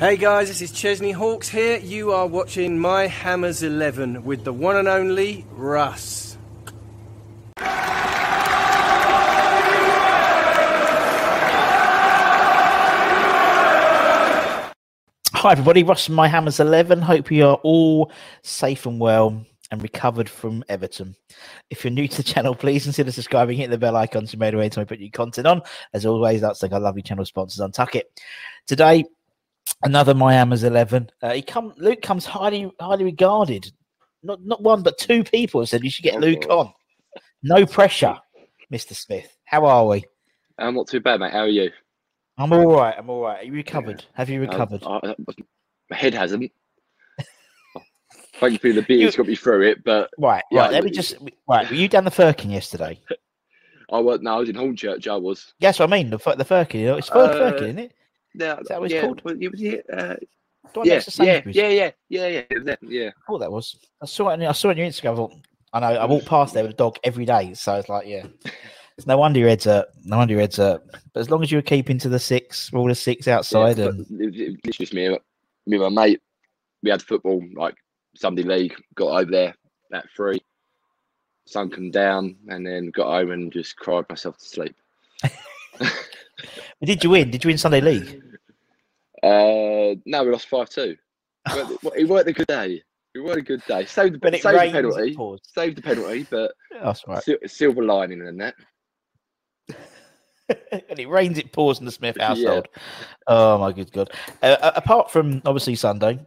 Hey guys, this is Chesney Hawkes here. You are watching My Hammers 11 with the one and only Russ. Hi, everybody. Russ from My Hammers 11. Hope you are all safe and well and recovered from Everton. If you're new to the channel, please consider subscribing, hit the bell icon to be aware anytime I put new content on. As always, that's like our lovely channel sponsors, Untuck It. Today, another My Hammers 11. Uh, he come, Luke comes highly highly regarded. Not not one, but two people said you should get Luke on. No pressure, Mr. Smith. How are we? I'm not too bad, mate. How are you? I'm all right. I'm all right. Are you recovered? Have you Um, recovered? I- I- my head hasn't. Thankfully, the beer's got me through it, but right, yeah, right. Let me just. Right, were you down the Firkin yesterday? I was. No, I was in Hornchurch. I was. Yes, what I mean the the Firkin. It's Uh, Firkin, isn't it? Yeah, Is that what it's yeah, called? well, it was, yeah, uh, The one yeah, yeah, yeah, yeah, yeah, yeah, it was there, yeah. I thought that was. I saw it. on- I saw it on your Instagram. I thought. I know. I walk past there with a dog every day, so it's like, yeah. It's no wonder your head's up. No wonder your head's up. But as long as you were keeping to the six, all the six outside, yeah, and but it, it, it's just me, me and my mate. We had football like Sunday league. Got over there at three, sunk 'em down, and then got home and just cried myself to sleep. But did you win? Did you win Sunday League? Uh, no, we lost five two. It weren't a good day. It weren't a good day. Saved the, saved rains, it penalty. Saved the penalty, but That's right. sil- silver lining in that. and it rains, it pours in the Smith Yeah. household. Oh my good god! Uh, apart from obviously Sunday,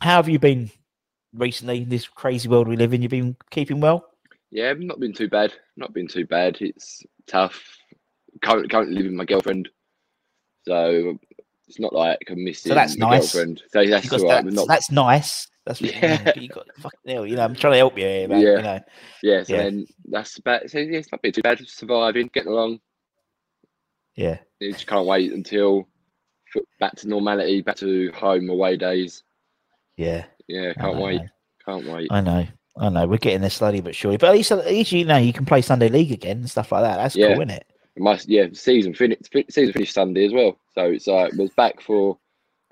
how have you been recently? in This crazy world we live in. You've been keeping well. Yeah, not been too bad. Not been too bad. It's tough. Currently, currently living with my girlfriend, so it's not like I'm missing that's my nice. girlfriend. So that's Because all right. that's, not, that's nice. That's what Yeah. you got. Hell, you know, I'm trying to help you here, man. Yeah. You know, yeah. So yeah. then that's about. So yeah, it's not been too bad. Surviving, getting along. yeah. You just can't wait until back to normality, back to home away days. Yeah, Yeah, can't wait. Can't wait. I know, I know. We're getting there slowly but surely. But at least, at least you know you can play Sunday League again and stuff like that. That's Yeah. cool, isn't it? My yeah season finished season finished Sunday as well. So it's like was back for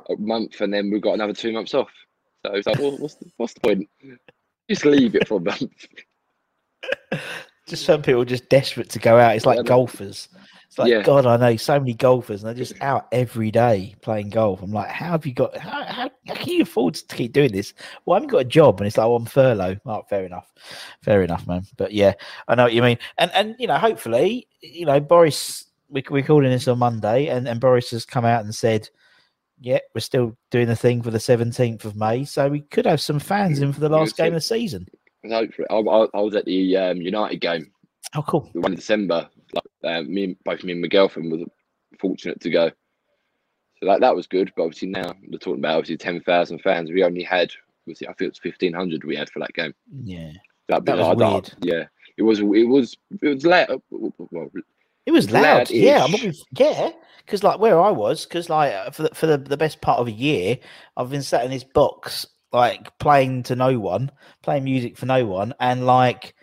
a month and then we've got another two months off. So it's like, well, what's the, what's the point? Just leave it for a month. Just some people just desperate to go out. It's like know. It's like Yeah. God, I know so many golfers, and they're just out every day playing golf. I'm like, how have you got? How, how, how can you afford to keep doing this? Well, I haven't got a job, and it's like, oh, I'm furlough. Oh, fair enough, fair enough, man. But yeah, I know what you mean. And and you know, hopefully, you know, Boris. We, we're calling this on Monday, and, and Boris has come out and said, "Yeah, we're still doing the thing for the 17th of May, so we could have some fans in for the last game of the season." Hopefully, I, I, I was at the um, United game, Oh, cool. the one in December. Like, um, me, and- both me and my girlfriend was fortunate to go. So that that was good. But obviously now they're talking about obviously ten thousand fans. We only had, obviously, I think it was fifteen hundred we had for that game. Yeah, That'd That was that- weird. Yeah, it was. It was. It was loud. Well, It was loud, yeah. I'm Loud-ish. looking, yeah, because like where I was, because like uh, for the, for the, the best part of a year, I've been sat in this box, like playing to no one, playing music for no one, and like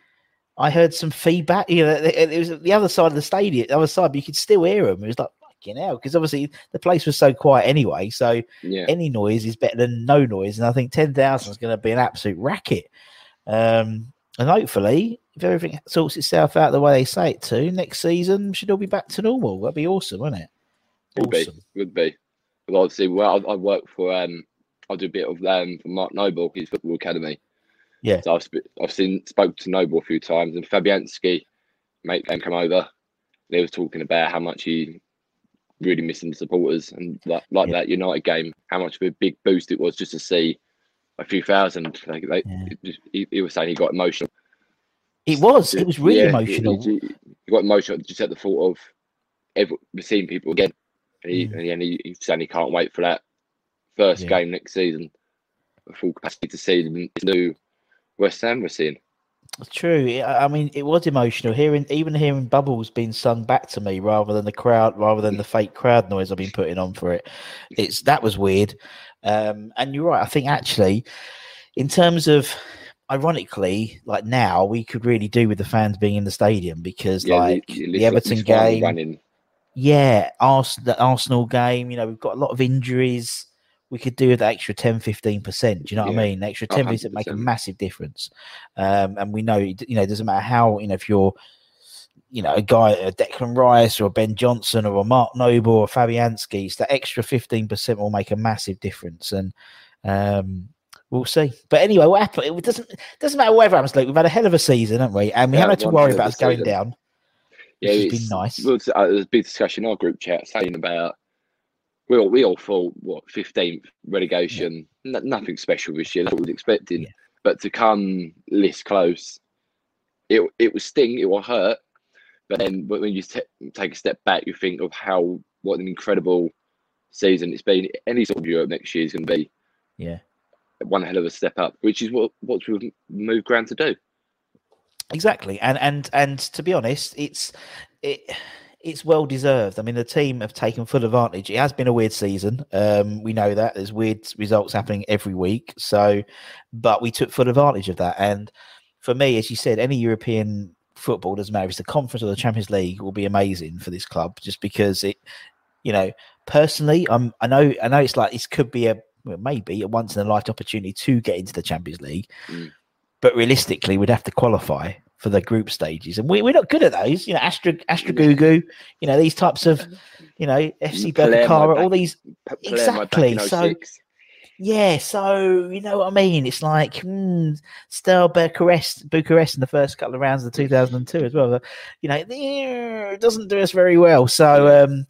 I heard some feedback. You know, it, was the other side of the stadium, the other side, but you could still hear them. It was like fucking hell, because obviously the place was so quiet anyway. So yeah. any noise is better than no noise, and I think ten thousand is going to be an absolute racket. Um, and hopefully, if everything sorts itself out the way they say it to, next season should all be back to normal. That'd be awesome, wouldn't it? Would be, would be. Well, obviously, well, I, I work for um, I do a bit of um for Mark Noble, his football academy. Yeah. So I've sp- I've seen spoke to Noble a few times, and Fabianski, mate, came come over. They was talking about how much he really missing the supporters and like like Yeah. that United game, how much of a big boost it was just to see a few thousand. Like they, Yeah. just- he, he was saying he got emotional. It was. It was really Yeah, emotional. He, he- he got emotional just at the thought of ever seeing people again And he, Mm. and he, he's saying he can't wait for that first game next season. A full capacity to see the new West Ham we're seeing. True. I mean, it was emotional hearing, even hearing bubbles being sung back to me rather than the crowd, rather than the fake crowd noise I've been putting on for it. It's that was weird. Um, and you're right. I think actually, in terms of, ironically, like now we could really do with the fans being in the stadium because, like the, the Everton game, running. yeah, the Arsenal game, you know, we've got a lot of injuries. We could do with that extra 10, 15%. Do you know what I mean? The extra Oh, 10 percent make a massive difference. Um, and we know, you know, it doesn't matter how, you know, if you're, you know, a guy, a Declan Rice or a Ben Johnson or a Mark Noble or Fabianski, it's that extra 15% will make a massive difference. And, um, We'll see, but anyway, what happened? It doesn't doesn't matter whatever happens. Luke, we've had a hell of a season, haven't we? And we Yeah, haven't had to worry about us going season. down. Yeah, has been it's- nice. well, it's- uh, there a big discussion in our group chat saying about we all we all thought what fifteenth relegation, n- nothing special this year. That's what we was expecting, Yeah. but to come this close, it it will sting, it will hurt. But then when you t- take a step back, you think of how what an incredible season it's been. Any sort of Europe next year is going to be Yeah. one hell of a step up, which is what what we've moved ground to do. Exactly, and and and to be honest, it's it it's well deserved. I mean, the team have taken full advantage. It has been a weird season. Um, we know that there's weird results happening every week. So, but we took full advantage of that. And for me, as you said, any European football doesn't matter if it's the conference or the Champions League will be amazing for this club, just because it, you know, personally, I'm I know I know it's like this could be a well, maybe a once in a lifetime opportunity to get into the Champions League Mm. but realistically, we'd have to qualify for the group stages, and we, we're not good at those. You know, Astra, Astra Giurgiu, you know, these types of, you know, FC Palermo all these. P- Palermo back Exactly, so- Yeah, so you know what I mean. It's like hmm, Steaua Bucharest, Bucharest in the first couple of rounds of 2002 as well. You know, it doesn't do us very well. So um,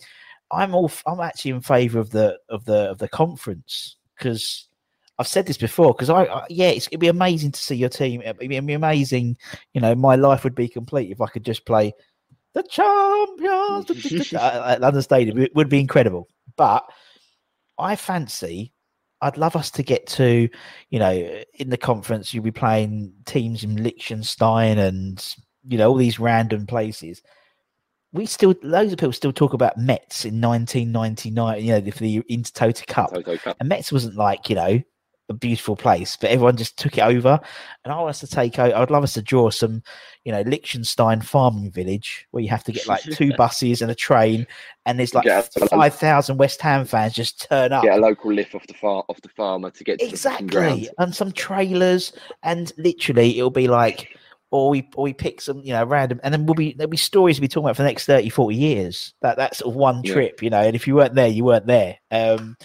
I'm all. I'm actually in favour of the of the of the conference because I've said this before. Because I, I yeah, it's, it'd be amazing to see your team. It'd be, it'd be amazing. You know, my life would be complete if I could just play the champions at London Stadium. It would be incredible. But I fancy. I'd love us to get to, you know, in the conference, you'll be playing teams in Liechtenstein and, you know, all these random places. We still, loads of people still talk about Metz in 1999, you know, for the Intertoto Cup. Toto Cup. And Metz wasn't like, you know, a beautiful place, but everyone just took it over. And I want us to take out, I'd love us to draw some, you know, Liechtenstein farming village where you have to get like two buses and a train, and there's like Yeah, 5,000 West Ham fans just turn up. Get a local lift off the far off the farmer to get to Exactly, and some trailers, and literally it'll be like, or we or we pick some, you know, random, and then we'll be there'll be stories to be talking about for the next 30, 40 years. That that's sort of one Yeah. trip, you know. And if you weren't there, you weren't there. Um,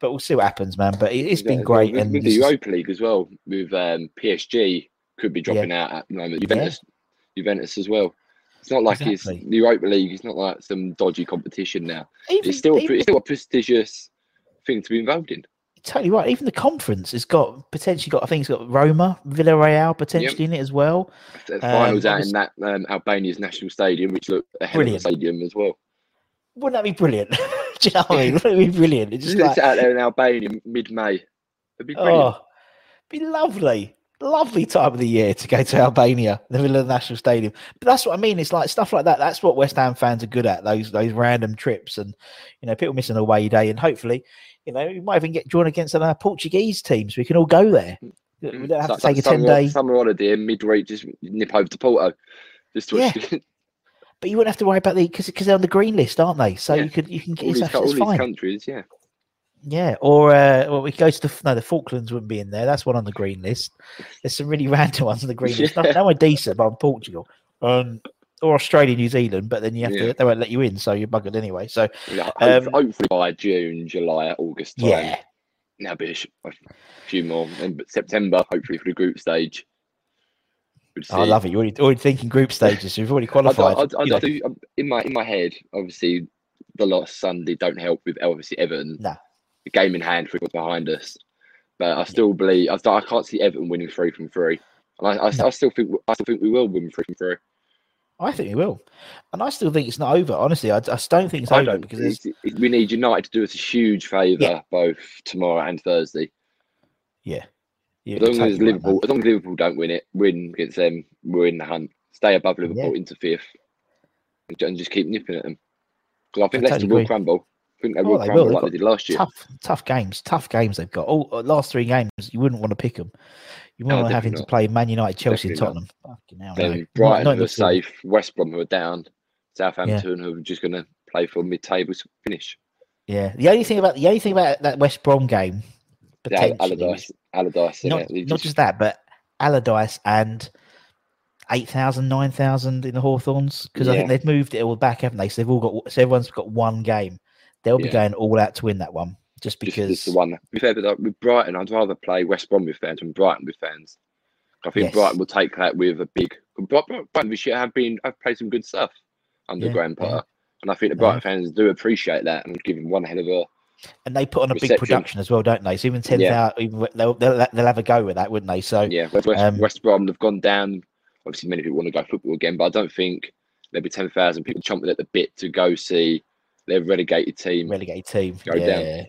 but we'll see what happens, man. But it, it's been Yeah, great, with, and with the is- Europa League as well, with um, PSG could be dropping out at the moment. Juventus, Juventus as well. It's not like Exactly. it's the Europa League. It's not like some dodgy competition now. even, It's still a, even- it's still a prestigious thing to be involved in. totally right. Even the conference has got potentially got. I think it's got Roma, Villarreal potentially in it as well. The finals out obviously- in that um, Albania's national stadium, which looked a hell of a stadium as well. Wouldn't that be brilliant? Do you know what I mean? Wouldn't be brilliant? It's just like, out there in Albania mid-May. It'd be brilliant. Oh, be lovely. Lovely time of the year to go to Albania, the middle of the national stadium. But that's what I mean. It's like stuff like that. That's what West Ham fans are good at. Those those random trips, and you know, people missing a away day, and hopefully, you know, we might even get drawn against another Portuguese team, so we can all go there. We Mm. don't have So- to take a ten day summer holiday in midweek, just nip over to Porto. Just to Yeah. but you wouldn't have to worry about the because because they're on the green list, aren't they? So Yeah. you could you can all, get these, yourself. co- all It's these fine. countries, yeah. Yeah, or uh, well, we go to the no, the Falklands wouldn't be in there. That's one on the green list. There's some really random ones on the green list. No, Yeah. no one decent, but on Portugal, um, or Australia, New Zealand. But then you have Yeah. to they won't let you in, so you're buggered anyway. So yeah Um, hopefully by June, July, August time. yeah, Now be a, few more. And September, hopefully for the group stage. We'd I love it. You're already, already thinking group stages. You've already qualified. I, I, you know. I do, um, in my in my head, obviously, the lost Sunday don't help with obviously Everton. The game in hand for what's behind us, but I still believe I, I can't see Everton winning three from three, and I, I, I still think I still think we will win three from three. I think we will, and I still think it's not over. Honestly, I, I don't think it's I over don't because there's, it's- we need United to do us a huge favour Yeah. both tomorrow and Thursday. yeah, yeah As long as Liverpool, man. as long as Liverpool don't win it, win against them, we're in the hunt. Stay above Liverpool into fifth, and just keep nipping at them. Because I think I Leicester totally will crumble. I think they Oh, they crumble will. Like they did last year. tough, tough games, tough games they've got. All uh, last three games, you wouldn't want to pick them. You No, wouldn't want having definitely to not. play Man United, Chelsea, and Definitely Tottenham. Fucking hell, no. Brighton not who are safe, West Brom who are down, Southampton who are just going to play for mid-table finish. Yeah, the only thing about the only thing about that West Brom game, Yeah, potentially, Allardyce, Allardyce, not? Not just that, but Allardyce and 8,000, 9,000 in the Hawthorns because I think they've moved it all back, haven't they? So they've all got so everyone's got one game. They'll be Yeah. going all out to win that one just because. just the one. To be fair, but like, with Brighton, I'd rather play West Brom with fans than Brighton with fans. I think Yes. Brighton will take that with a big. Bri- Bri- Brighton this year have been have played some good stuff under Yeah, Graham yeah. Potter, and I think the Brighton fans do appreciate that and give him one hell of a. And they put on a big production as well, don't they? So even 10,000, even they'll, they'll, they'll have a go with that, wouldn't they? So Yeah, West, West, Um, West Brom have gone down. Obviously, many people want to go football again, but I don't think there'll be ten thousand people chomping at the bit to go see their relegated team relegated team. Go yeah. down.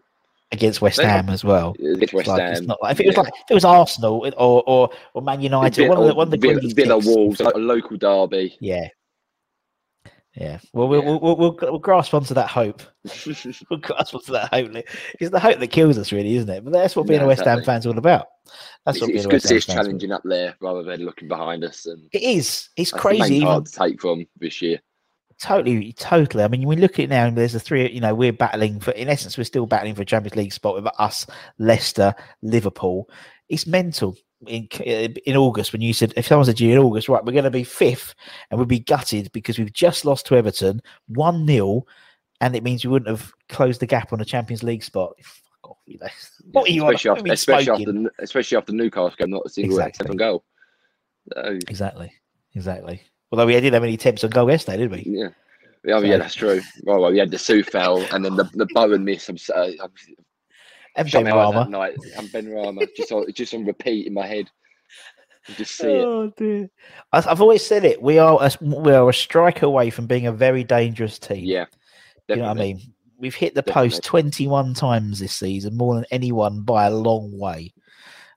Against West Ham as well. against West like, Ham. like, if it was yeah. like if it was Arsenal or or, or Man United, Villa- one of the one of the Villa, Villa. Wolves, like a local derby. Yeah. Yeah. Well, we'll, Yeah. we'll, we'll, we'll, we'll grasp onto that hope. We'll grasp onto that hope. It's the hope that kills us, really, isn't it? But that's what being Yeah, a West Ham exactly. fan's all about. That's it's what being it's a good West to see us challenging up there rather than looking behind us. And It is. It's crazy. part to take from this year. totally, totally. I mean, we look at it now, and there's a three. You know, we're battling for. In essence, we're still battling for a Champions League spot with us, Leicester, Liverpool. It's mental. In in August, when you said if someone said to you in August, right, we're going to be fifth, and we'd be gutted because we've just lost to Everton one 0 and it means we wouldn't have closed the gap on a Champions League spot. Fuck off, you know. What are you on? especially What after, have you been especially after especially after Newcastle game, not a single Exactly. on goal. So, Exactly, exactly. Although we didn't have any attempts on goal yesterday, did we? yeah. Oh, yeah, that's true. Well, well, we had the Sufel and then the, the Bowen miss. I'm, uh, I'm And shut Ben my Rama. that night. And Benrahma just on, just on repeat in my head. You just see it. Oh dear! I- I've always said it. We are a, we are a strike away from being a very dangerous team. Yeah, you know what I mean. We've hit the Definitely. post twenty-one times this season, more than anyone by a long way.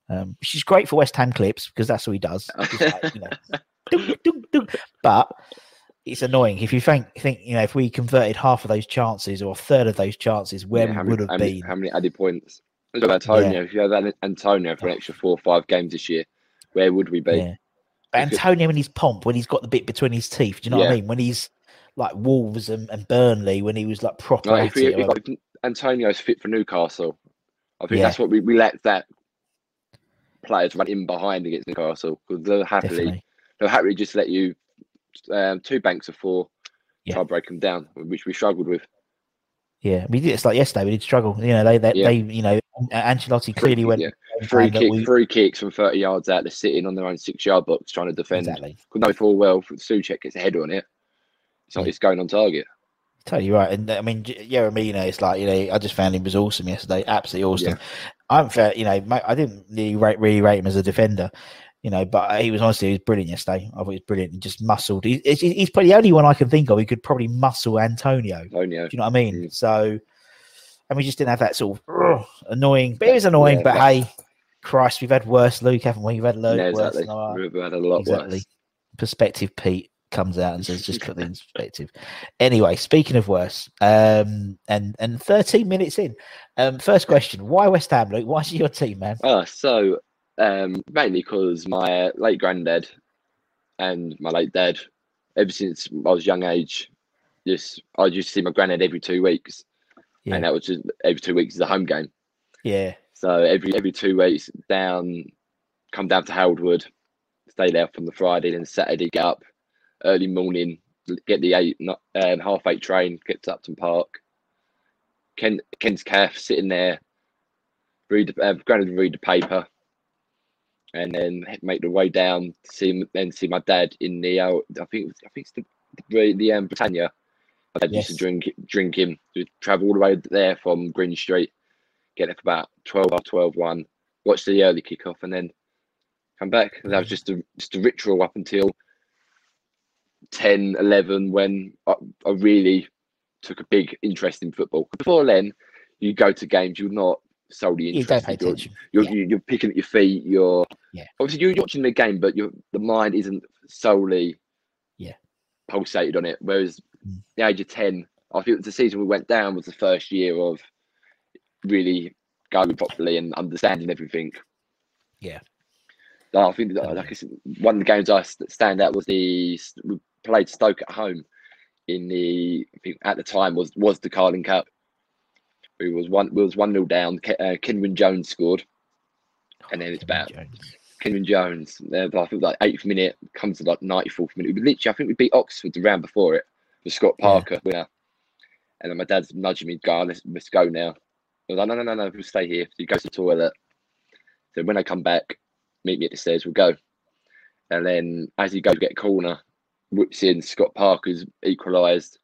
Um, which is great for West Ham clips because that's what he does. Like, you know, dunk, dunk, dunk. But it's annoying if you think think you know if we converted half of those chances or a third of those chances, where Yeah, we would have been. how many added points? Look at Antonio. If you had Antonio for an extra four or five games this year, where would we be? Yeah. But If Antonio in his pomp, when he's got the bit between his teeth, do you know what I mean? When he's like Wolves and, and Burnley, when he was like proper Like, if, we, if like, Antonio's fit for Newcastle, I think Yeah. that's what we, we let that players run in behind against Newcastle because they'll happily definitely. they'll happily just let you um, two banks of four Yeah. try break them down, which we struggled with. Yeah, we did. It's like yesterday. We did struggle. You know, they they, Yeah. they you know, Ancelotti clearly went Yeah. Free kick, we- free kicks from thirty yards out. They're sitting on their own six yard box trying to defend. exactly. Could know full well Soucek gets a header on it. It's not. Yeah. It's going on target. Totally right. And I mean, Jeremy, you know, it's like you know, I just found him was awesome yesterday. Absolutely awesome. I'm fair, you know, I didn't really rate, really rate him as a defender. You know, but he was honestly he was brilliant yesterday. I thought he was brilliant. He just muscled. He, he's, probably the only one I can think of who could probably muscle Antonio. Antonio. Do you know what I mean? Mm. So, and we just didn't have that sort of annoying. But it was annoying. Yeah, but but- hey, Christ, we've had worse, Luke, haven't we? We've had loads Yeah, worse. exactly. our- We've had a lot exactly. worse. Perspective Pete comes out and says, just put things in perspective. Anyway, speaking of worse, um, and and 13 minutes in, um, first question: Why West Ham, Luke? Why is your team, man? Ah, so um, mainly because my late granddad and my late dad, ever since I was young age, just I used to see my granddad every two weeks, Yeah, and that was just every two weeks is a home game. yeah, So every every two weeks down, come down to Harold Wood, stay there from the Friday, and Saturday get up early morning, get the eight not um, half eight train, get to Upton Park. Ken Ken's calf sitting there, read the uh, granted read the paper, and then make the way down to see then see my dad in the uh, I think it was- I think it's the the, um, Britannia. I dad used to drink drink him to travel all the way there from Green Street get up about 12 or 12 1, watch the early kickoff, and then come back. And that was just a just a ritual up until 10, 11 when I, I really took a big interest in football. Before then, you go to games, you're not solely You don't pay interested. You're, you're, Yeah. you're picking at your feet. You're Yeah. obviously you're watching the game, but your the mind isn't solely Yeah. pulsated on it. Whereas Mm. the age of ten, I think the season we went down was the first year of really going properly and understanding everything. Yeah. So I think that, like I said, one of the games I stand out was the we played Stoke at home in the I think at the time was was the Carling Cup. We was one we was one 0 down. Uh, Kenwyne Jones scored, and then it's about Jones. Kenwyne Jones. Uh, I think like eighth minute comes to like ninety fourth minute. We literally I think we beat Oxford the round before it for Scott Yeah. Parker winner. And then my dad's nudging me, go, let's, let's go now. I was like, no, no, no, no, we'll stay here. So he goes to the toilet. So when I come back, meet me at the stairs, we'll go. And then as he goes to get a corner, whips in, Scott Parker's equalised.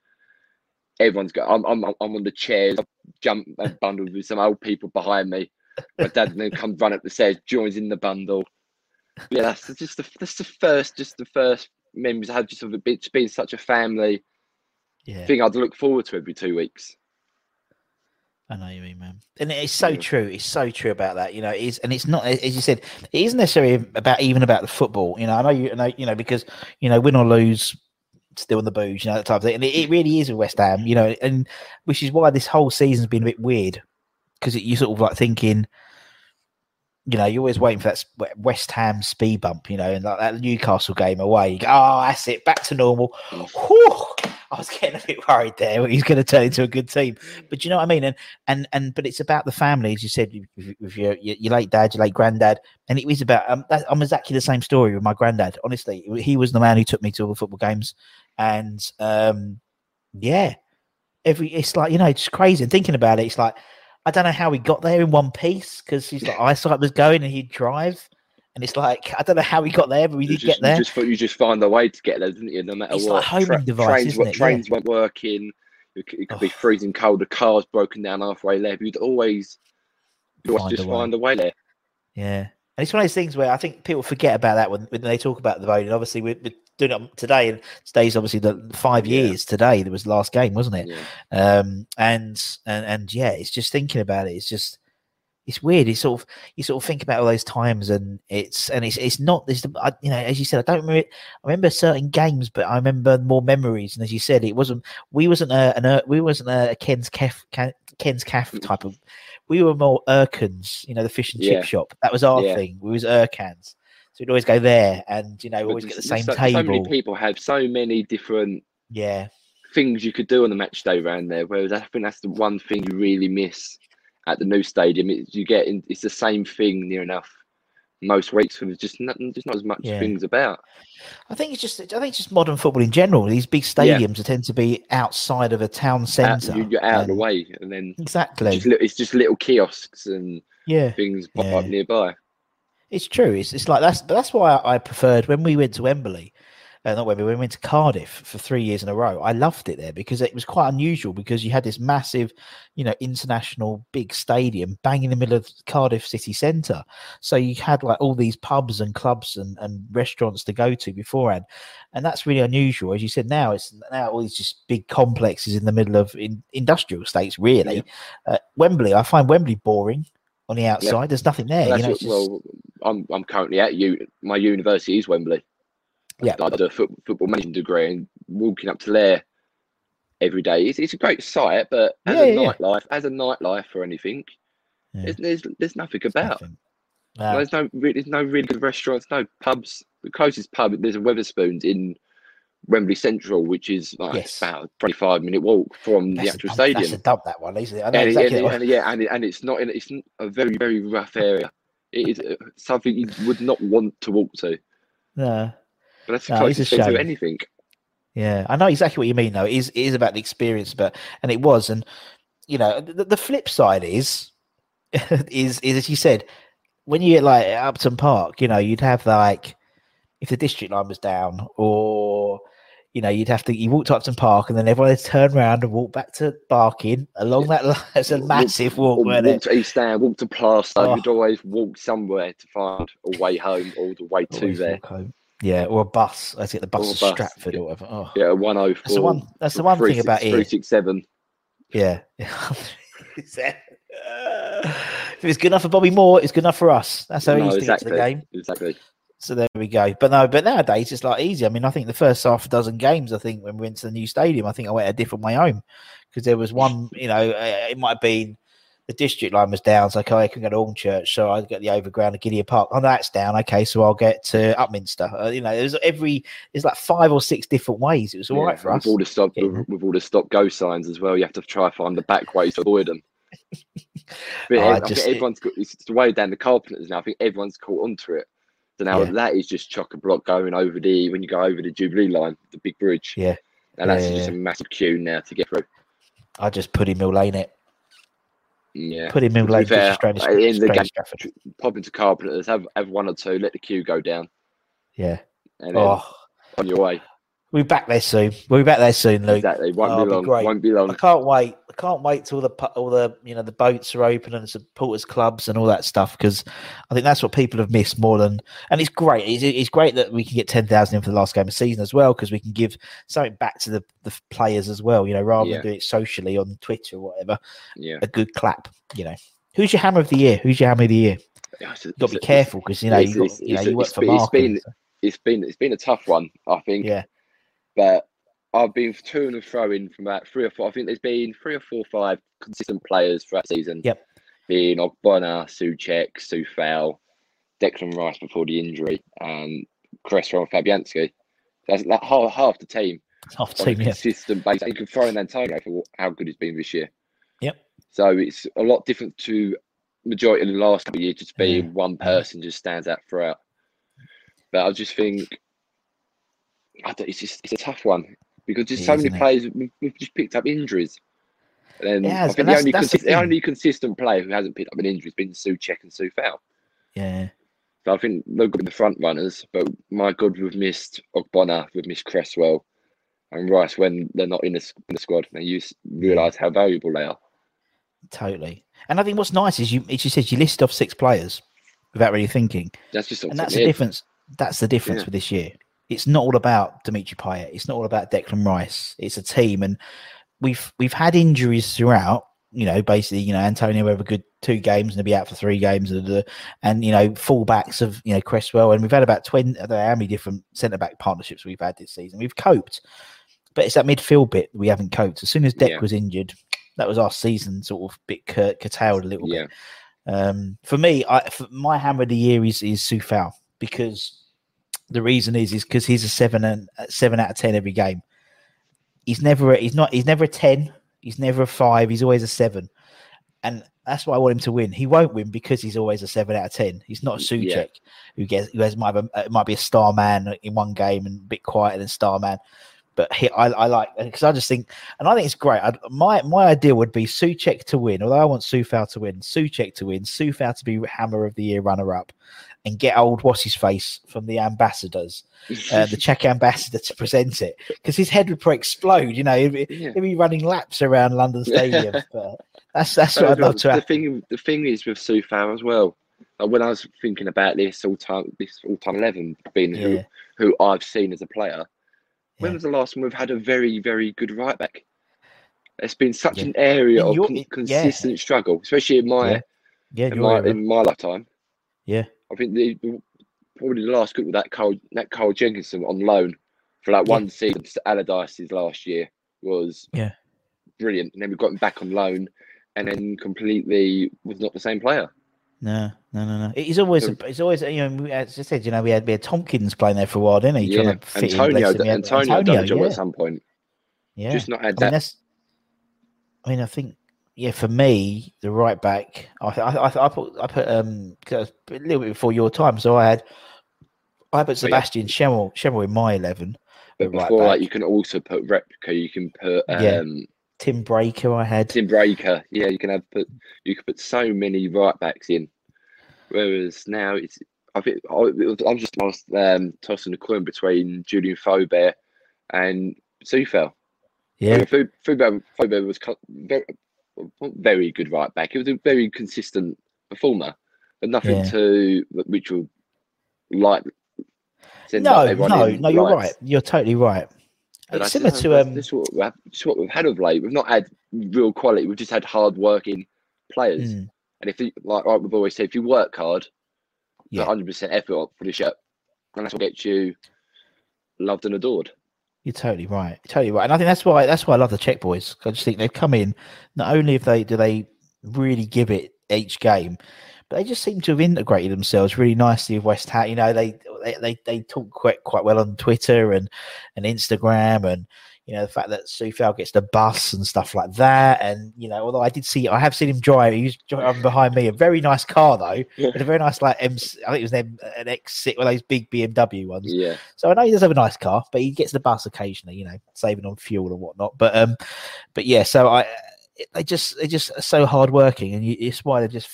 Everyone's got, I'm, I'm, I'm on the chairs, jumped and bundled with some old people behind me. My dad then comes run up the stairs, joins in the bundle. Yeah, that's just the, that's the first, just the first memories I had just of it being, being such a family Yeah. thing I'd look forward to every two weeks. I know you mean, man. And it's so Yeah. true. It's so true about that. You know, it is, and it's not as you said. It isn't necessarily about even about the football. You know, I know you know. You know, because you know, win or lose, still in the booze. You know, that type of thing. And it, it really is with West Ham. You know, and which is why this whole season's been a bit weird because you sort of like thinking. You know, you're always waiting for that West Ham speed bump. You know, and like that Newcastle game away. You go, oh, that's it, back to normal. Whew, I was getting a bit worried there. He's going to turn into a good team. But you know what I mean? And and and but it's about the family, as you said, with, with your, your your late dad, your late granddad, and it was about. Um, that, I'm exactly the same story with my granddad. Honestly, he was the man who took me to all the football games, and um, yeah, every it's like you know, it's crazy. And thinking about it, it's like I don't know how he got there in one piece because his like, eyesight was going and he'd drive, and it's like I don't know how he got there, but we You did just, get there. You just, you just find a way to get there, didn't you? No matter It's what. like homing device, trains, isn't it? trains weren't working. It could, it could be Oh. freezing cold. The car's broken down halfway there. You'd always, you'd Find a just way. find a way there. Yeah. And it's one of those things where I think people forget about that when, when they talk about the voting. Obviously, we're, we're doing it today, and today's obviously the five Yeah. years today. There was the last game, wasn't it? Yeah. Um, and and and yeah, it's just thinking about it. It's just it's weird. It's sort of you sort of think about all those times, and it's and it's it's not this. You know, as you said, I don't remember. I remember certain games, but I remember more memories. And as you said, it wasn't. We wasn't a an we wasn't a Ken's Ken- Ken's Caf type of. We were more Urkins, you know, the fish and Yeah. chip shop. That was our Yeah. thing. We was Urkans. So we'd always go there, and you know, But always get the same so, So many people have so many different yeah, things you could do on the match day around there. Whereas I think that's the one thing you really miss at the new stadium. Is you get in, it's the same thing near enough most weeks. And there's just not, just not as much Yeah. things about. I think it's just I think it's just modern football in general. These big Yeah. stadiums tend to be outside of a town centre. you- you're out of the and- way, and then Exactly. just, it's just little kiosks and Yeah, things pop up nearby. It's true. It's it's like that's that's why I preferred when we went to Wembley. Uh, not Wembley. When we went to Cardiff for three years in a row. I loved it there because it was quite unusual because you had this massive, you know, international big stadium bang in the middle of Cardiff city centre. So you had like all these pubs and clubs and, and restaurants to go to beforehand, and that's really unusual. As you said, now it's now all these just big complexes in the middle of in, industrial states. Really, uh, Wembley. I find Wembley boring on the outside. There's nothing there. Well, you know, what- just, well, I'm I'm currently at you. My university is Wembley. Yeah. I did a foot, football management degree, and walking up to there every day, it's, it's a great sight. But as Yeah, a yeah, yeah. nightlife, as a nightlife or anything, Yeah. there's, there's there's nothing about. nothing. No. There's no there's no really good restaurants, no pubs. The closest pub there's a Wetherspoons in Wembley Central, which is like Yes. about a 25 minute walk from That's the actual a stadium. That's a dump, that one, isn't it? I know and, exactly. and, and yeah, and, and it's not in it's a very very rough area. It is uh, something you would not want to walk to. no, But that's the No, it's a closest thing to anything. yeah, I know exactly what you mean. Though it is it is about the experience, but and it was, and you know, the, the flip side is is is as you said, when you get like Upton Park, you know, you'd have like if the district line was down, or you know, you'd have to you walk to Upton Park, and then everyone would turn around and walk back to Barking along that line. It's a Walk- massive walk, Or weren't walk it? to East End, walk to Plaistow. Oh. You'd always walk somewhere to find a way home or the way to Always there. Yeah, or a bus. I think the bus Or to bus, Stratford yeah. or whatever. Oh, Yeah, one oh four. That's the one. That's the one thing about here. three six seven. Yeah. If it's good enough for Bobby Moore, it's good enough for us. That's how he No, used to get to the game. Exactly. So there we go. But no, but nowadays it's like easy. I mean, I think the first half dozen games, I think when we went to the new stadium, I think I went a different way home because there was one, you know, uh, it might have been the district line was down. So, okay, I can go to Church. So I got the overground at Gidea Park. Oh, that's down. Okay. So I'll get to Upminster. Uh, you know, there's every, there's like five or six different ways. It was all Yeah, right for with us. all the stop Yeah. with, with all the stop go signs as well. You have to try and find the back ways to avoid them. But Oh, I I just- think everyone's got, it's the way down the carpenters now. I think everyone's caught onto it. So now Yeah. that is just chock a block going over the when you go over the Jubilee line, the big bridge. Yeah. And that's Yeah, just a massive queue now to get through. I just put in Mill Lane it. Yeah. Put in Mill Lane. fair, straight to at the end of the straight to game- Stratford. Pop into carpenters, have have one or two, let the queue go down, Yeah. and then Oh, on your way. We'll be back there soon. We'll be back there soon, Luke. Exactly. Won't Oh, be it'd be long. great. Won't be long. I can't wait. I can't wait till the all the you know the boats are open and the supporters clubs and all that stuff because I think that's what people have missed more than. And it's great. It's, it's great that we can get ten thousand in for the last game of the season as well because we can give something back to the, the players as well. You know, rather Yeah. than doing it socially on Twitter or whatever. Yeah. A good clap. You know, who's your hammer of the year? Who's your hammer of the year? Got to be careful because you know it's- you got you know you work for been- it's been- so- it's been it's been a tough one, I think. Yeah, But I've been to and fro in from about three or four. I think there's been three or four, five consistent players throughout the season. Yep. Being Ogbonna, Soucek, Coufal, Declan Rice before the injury, and Cresswell and Fabianski. That's like half, half the team on a team. Yeah, consistent. And you can throw in Antonio for how good he's been this year. Yep. So it's a lot different to majority of the last couple of years, just being Yeah. one person just stands out throughout. But I just think it's just it's a tough one because there's so many it? players we've, we've just picked up injuries. And It I think the only, consi- the only consistent player who hasn't picked up an injury has been Soucek and Coufal. yeah. So I think they're good in the front runners, but my God, we've missed Ogbonna, we've missed Cresswell and Rice when they're not in the, in the squad. And you realise how valuable they are. Totally. And I think what's nice is you, as you said, you list off six players without really thinking. That's just and that's the difference. That's the difference Yeah. with this year. It's not all about Dimitri Payet. It's not all about Declan Rice. It's a team, and we've we've had injuries throughout. You know, basically, you know, Antonio have a good two games and he'll be out for three games, and, and you know, fullbacks of you know Cresswell, and we've had about twenty. I don't know how many different centre back partnerships we've had this season. We've coped, but it's that midfield bit we haven't coped. As soon as Deck Yeah. was injured, that was our season sort of bit cur- curtailed a little Yeah, bit. Um, for me, I for my hammer of the year is is Coufal because the reason is is because he's a seven and uh, seven out of ten every game. He's never a, he's not he's never a ten. He's never a five. He's always a seven, and that's why I want him to win. He won't win because he's always a seven out of ten. He's not a Soucek Yeah. who gets who has might have a, uh, might be a star man in one game and a bit quieter than star man. But he, I, I like because I just think, and I think it's great. i my my idea would be Soucek to win, although I want Coufal to win. Soucek to win, Coufal to be Hammer of the Year runner up, and get old what's his face from the ambassadors, uh, the Czech ambassador to present it because his head would probably explode. You know, he'd, be- yeah. he'd be running laps around London Stadium. but that's that's what I'd love to the thing, the thing is with Coufal as well. Like when I was thinking about this all time, this all time eleven being who Yeah, who I've seen as a player. When Yeah. was the last time we've had a very very good right back? It's been such an area In of your- con- consistent struggle, especially in my Yeah. yeah, in my in my lifetime. Yeah. I think the, probably the last good with that Carl that Carl Jenkinson on loan for like Yeah. one season to Allardyce's last year was Yeah. brilliant. And then we got him back on loan, and then completely was not the same player. No, no, no, no. He's always, he's always, you know, as I said, you know, we had we had Tomkins playing there for a while, didn't he? Yeah, Trying to fit in, Antonio, bless him. Had Antonio, done a job yeah, at some point. yeah. Just not had I that. that's. I mean, I think, yeah, for me, the right back, I, I, I, I put, I put, um, 'cause it was a little bit before your time, so I had, I put Oh, yeah. Sebastian Schemmel, Schemmel in my eleven. but at right before that, you can also put replica. You can put Yeah. um, Tim Breacker, I had. Tim Breacker. Yeah, you can have put. You could put so many right backs in. Whereas now it's. I think I was, I'm just I was um, tossing a coin between Julian Faubert and Coufal. yeah, Faubert, Faubert was very, very good right back. He was a very consistent performer, but nothing Yeah. to which would like No, no, no. You're right. You're totally right. But It's similar to um. This is what, we have, this what we've had of late. We've not had real quality. We've just had hard working players. mm, And if you like, like we've always said, if you work hard, Yeah. hundred percent effort for the shirt, and that's what gets you loved and adored. You're totally right. Totally right. And I think that's why that's why I love the Czech boys. I just think they've come in. Not only if they do they really give it each game, but they just seem to have integrated themselves really nicely with West Ham. You know, they they they, they talk quite quite well on Twitter and and Instagram and you know the fact that Coufal gets the bus and stuff like that. And you know, although I did see I have seen him drive. He was driving behind me a very nice car though, Yeah. a very nice like M. I think it was an, an X6, one of those big BMW ones. Yeah, So I know he does have a nice car, but he gets the bus occasionally, you know, saving on fuel and whatnot. But um, but yeah, so I they just they just are so hardworking, and you, it's why they just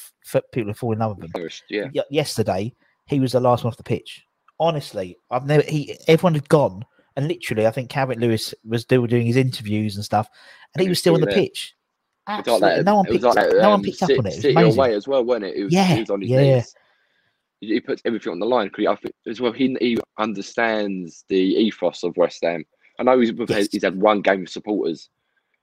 people are falling in love with them. Yeah. Y- yesterday, he was the last one off the pitch. Honestly, I've never he everyone had gone, and literally, I think Calvin Lewis was still doing his interviews and stuff, and he was still on the there. pitch. Absolutely, like no one picked, like that, no one um, picked up on it. It was away as well, wasn't it? It was, Yeah, he was on his yeah, yeah. knees. He puts everything on the line. I think as well, he he understands the ethos of West Ham. I know he's Yes. he's had one game of supporters,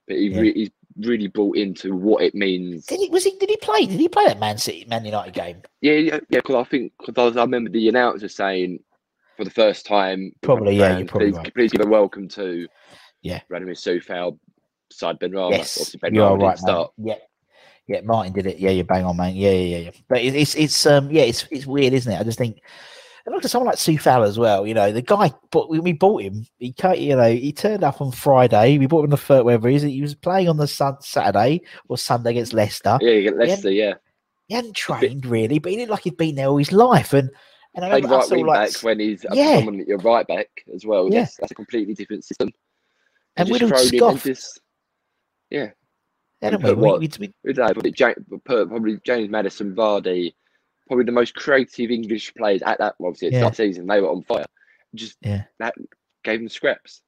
but he Yeah. re- he's really bought into what it means. Did he was he did he play? Did he play that Man City Man United game? Yeah, yeah, yeah. Because I think because I, I remember the announcer saying for the first time, Probably, yeah, you're probably please, right. please give a welcome to Yeah. Vladimir Coufal, side Ben Rama. Yes, Obviously, Ben you are right, start. Yeah, yeah, Martin did it. Yeah, you bang on, man. Yeah, yeah, yeah. yeah. But it, it's it's um yeah, it's it's weird, isn't it? I just think. And look at someone like Coufal as well. You know, the guy, but we, we bought him. He can't, you know, he turned up on Friday. We bought him the third, wherever he is. He was playing on the sun, Saturday or Sunday against Leicester. Yeah, you get Leicester. Yeah, He hadn't trained really, but he looked like he'd been there all his life. And and I played remember right wing like, back when he's Yeah. someone at your right back as well. Yeah. That's, that's a completely different system. and just we'd all thrown in and scoffed. just yeah. hadn't put we? We, what? we, we- Who'd they put? Probably James Maddison, Vardy, probably the most creative English players at that obviously at Yeah. that season. They were on fire. Just Yeah. that gave them scraps.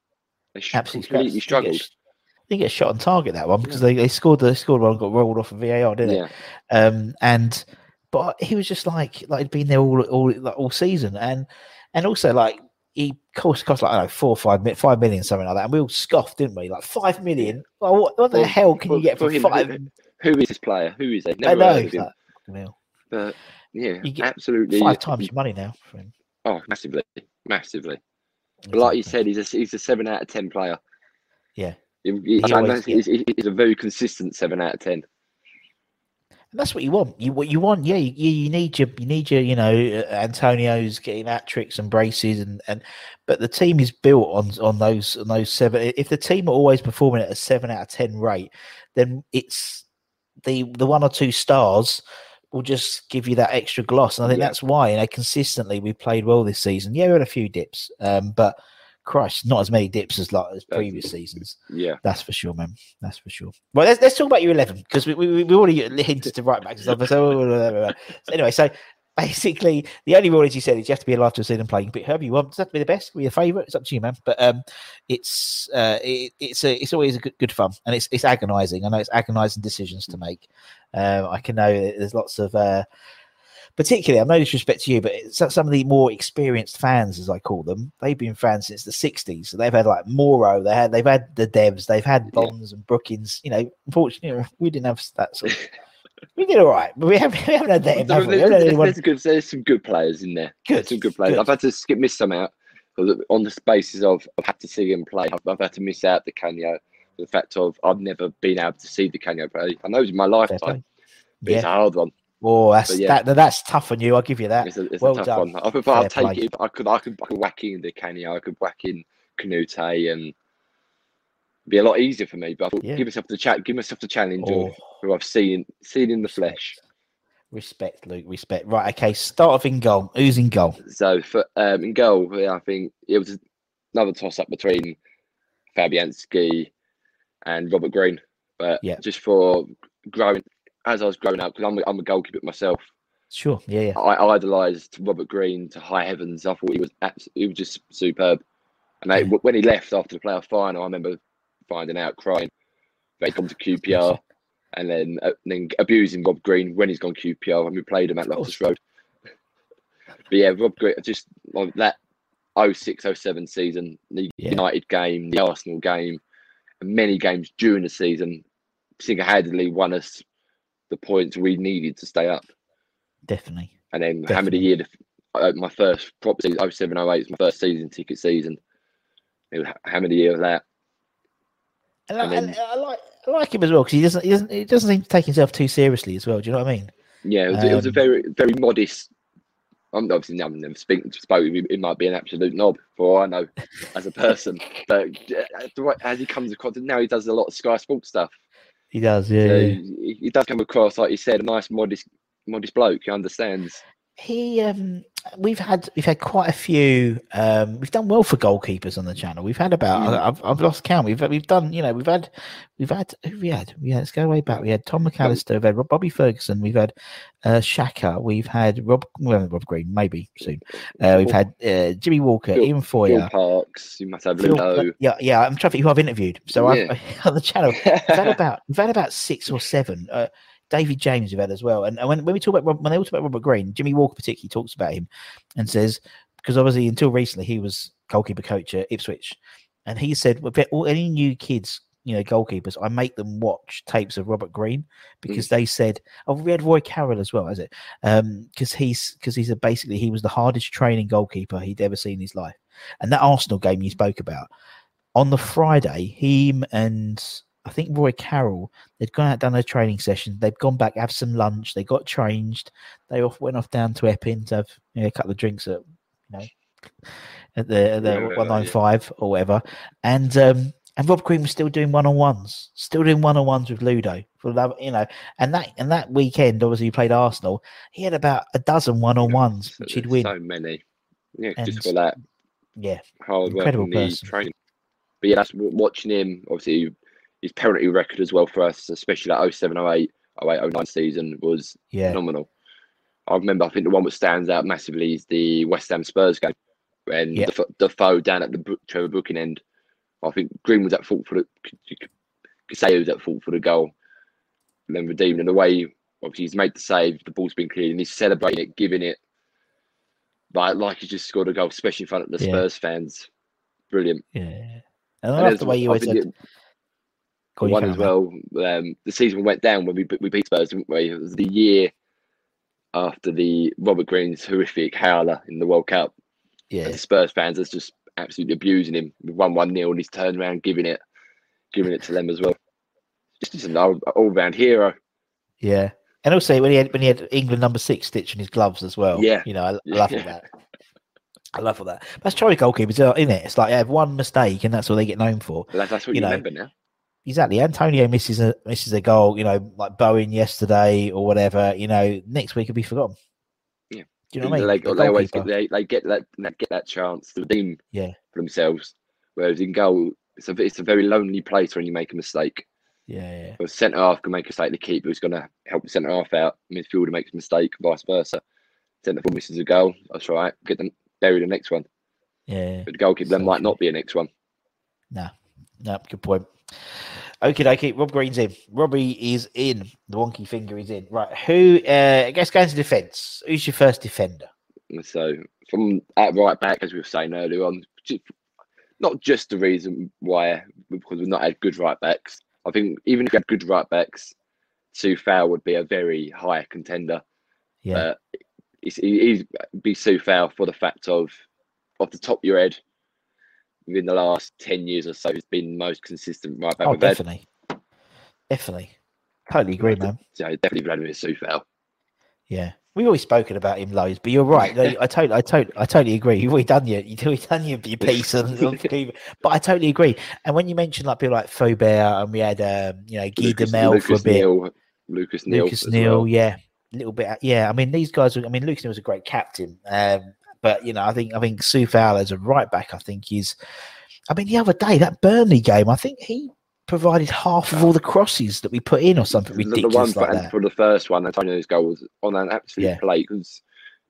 They sh- absolutely completely scrapped. struggled. Didn't get, didn't get shot on target that one because they, they scored the they scored one got rolled off of VAR, didn't it? Yeah, Um, and but he was just like like he'd been there all all like, all season, and and also like he cost cost like I don't know four or five mi- five million something like that, and we all scoffed, didn't we? Like five million. Well, what, what the Well, hell can for- you get for for him, five? who- is this player? Who is he? I know. heard of it's him. like, fucking But yeah, You get absolutely five times your money now for him. Oh, massively, massively. But like you said, he's a he's a seven out of ten player. Yeah. He- he- always- know he's, he's a very consistent seven out of ten. And that's what you want. You what you want, yeah. You, you need your you need your you know uh, Antonio's getting hat tricks and braces and and but the team is built on on those on those seven. If the team are always performing at a seven out of ten rate, then it's the the one or two stars will just give you that extra gloss. And I think Yeah. that's why you know consistently we played well this season. Yeah, we had a few dips, um, but Christ, not as many dips as like as previous seasons. Yeah, That's for sure, man. That's for sure. Well, let's, let's talk about your 11 because we, we, we already hinted to right backs and stuff. So, anyway, so basically, the only rule, as you said, is you have to be alive to see them playing. But whoever you want, does that to be the best? Be your favourite? It's up to you, man. But um, it's uh, it, it's a, it's always a good, good fun, and it's it's agonising. I know it's agonising decisions to make. Um, I can know there's lots of. Uh, particularly, I'm no disrespect to you, but it's some of the more experienced fans, as I call them, they've been fans since the '60s. So they've had like Moro, they had they've had the Devs, they've had Yeah. Bonds and Brookings. You know, unfortunately, we didn't have that sort. Of, we did all right, but we haven't, we haven't had them. There's, have we? We there's- there's good, there's some good players in there. good. Some good players. good. I've had to skip miss some out on the basis of I've had to see him play. I've, I've had to miss out Di Canio. The fact of I've never been able to see Di Canio play. I know it's in my lifetime, but it's a Yeah. hard one. Oh, that's yeah. that. That's tough on you. I'll give you that. It's a, it's well a tough done. one. I prefer I'll take play. it. I could, I could, I could whack in Di Canio. I could whack in Kanouté, and be a lot easier for me. But I thought, Yeah. give myself the chat, give myself the challenge Oh, of who I've seen, seen in the flesh. respect, Luke. Respect. Right. Okay. Start off in goal. Who's in goal? So for um, in goal, yeah, I think it was another toss up between Fabianski and Robert Green. But Yeah. just for growing, as I was growing up, because I'm, a- I'm a goalkeeper myself, Sure. Yeah. Yeah. I idolised Robert Green to high heavens. I thought he was abs- he was just superb. And they, Yeah. when he left after the playoff final, I remember finding out crying that he come to QPR and then uh, then abusing Rob Green when he's gone QPR and we played him at Loftus Road. But yeah, Rob Green just like that 06 07 season, the Yeah. United game, the Arsenal game, and many games during the season, single handedly won us the points we needed to stay up. Definitely. And then Definitely. Hammer of the Year, uh, my first proper season, 07 08 was my first season ticket season. It was Hammer of Year of that. And, I, And and then- I like I like him as well because he doesn't he doesn't he doesn't seem to take himself too seriously as well. Do you know what I mean? Yeah, it was, it was a Um, very, very modest. I'm obviously I've never speaking spoke. with him, It might be an absolute knob for all I know as a person, but uh, as he comes across now, he does a lot of Sky Sports stuff. He does. Yeah. So yeah. he, he does come across like you said, a nice, modest, modest bloke. He understands. He um we've had we've had quite a few um we've done well for goalkeepers on the channel. We've had about. I, I've I've lost count. We've we've done you know we've had we've had who we had yeah let's go way back. We had Tom McAllister, we've had Rob- Bobby Ferguson, we've had uh Shaka, we've had Rob well, Rob Green maybe soon. Uh, we've had uh, Jimmy Walker, Phil- Ian Phil Feuer. Parkes. You must have Phil- Ludo. yeah, yeah. I'm trying to think who I've interviewed. So Yeah. I've on the channel. We've had about we've had about six or seven. Uh, David James we've had as well. And, when, when we talk about when they all talk about Robert Green, Jimmy Walker particularly talks about him and says because obviously until recently he was goalkeeper coach at Ipswich, and he said "Well, if all any new kids. You know, goalkeepers. I make them watch tapes of Robert Green because they said, "Oh, we had Roy Carroll as well, is it? Um, because he's because he's a, basically he was the hardest training goalkeeper he'd ever seen in his life." And that Arsenal game you spoke about on the Friday, him and I think Roy Carroll, they'd gone out done a training session. They'd gone back, have some lunch. They got changed. They off went off down to Epping to have you know, a couple of drinks at you know at the, the Yeah, yeah, one nine five or whatever. And um and Rob Green was still doing one on ones, still doing one on ones with Ludo for love, you know. And that and that weekend, obviously, he played Arsenal. He had about a dozen one on ones, So which he'd win. So many. Yeah, And- just for that yeah, hard work Incredible and person. training. But yeah, that's watching him. Obviously, his penalty record as well for us, especially that 07, 08, 08, 09 season was yeah, phenomenal. I remember, I think the one that stands out massively is the West Ham Spurs game when Yeah. the Defoe down at the Trevor Brooking end. I think Green was at fault for the. You could could say he was at fault for the goal, and then redeemed the way. Obviously, he's made the save. The ball's been cleared, and he's celebrating it, giving it like like he just scored a goal, especially in front of the Yeah. Spurs fans. Brilliant. yeah. And I love the way you always said. it- Go one as well. Um, the season went down when we we beat Spurs, didn't we? It was the year after the Robert Green's horrific howler in the World Cup. Yeah, And the Spurs fans are just absolutely abusing him. We won one 0 and he's turned around giving it, giving it to them as well. Just, just an all, round hero. yeah. And also when he had when he had England number six stitching his gloves as well. Yeah. you know, I I love Yeah. that. I love all that. That's Charlie goalkeepers, isn't it? It's like they have one mistake and that's all they get known for. That's, that's what You you, know, remember now. Exactly. Antonio misses a misses a goal, you know, like Bowen yesterday or whatever. You know, next week will be forgotten. Yeah. Do you know what I mean? They, The they always get they, they get that they get that chance to redeem Yeah. for themselves. Whereas in goal, it's a it's a very lonely place when you make a mistake. Yeah, yeah, The centre half can make a mistake. The keeper is going to help the centre half out. Midfielder makes a mistake, vice versa. Centre forward misses a goal. That's all right. Get them bury the next one. yeah. But the goalkeeper So might true. not be a next one. No, no, good point. Okay, okay. Rob Green's in. Robbie is in. The wonky finger is in. Right. Who? Uh, I guess going to defence. Who's your first defender? So from at right back, as we were saying earlier on, not just the reason why because we've not had good right backs. I think even if we had good right backs, Coufal would be a very high contender. Yeah, Uh, he'd be Coufal for the fact of off the top of your head, within the last ten years or so, he's been the most consistent right back oh, we've had. definitely, definitely. Totally agree, man. Yeah, definitely Vladimir Coufal. Yeah, we've always spoken about him loads, but you're right. I totally, I totally, I totally agree. You've already done your, you've already done your, your piece on, on but I totally agree. And when you mentioned like people like Faubert and we had, um, you know, Guy Demel for a bit, Neill, Lucas Neill, Lucas as Neill, well. yeah, a little bit, yeah. I mean, these guys. Are, I mean, Lucas Neill was a great captain, um, but you know, I think I think Coufal as a right back, I think is. I mean, the other day that Burnley game, I think he provided half of all the crosses that we put in, or something The- the ridiculous one for, like for the first one, Antonio's goal was on an absolute Yeah. plate because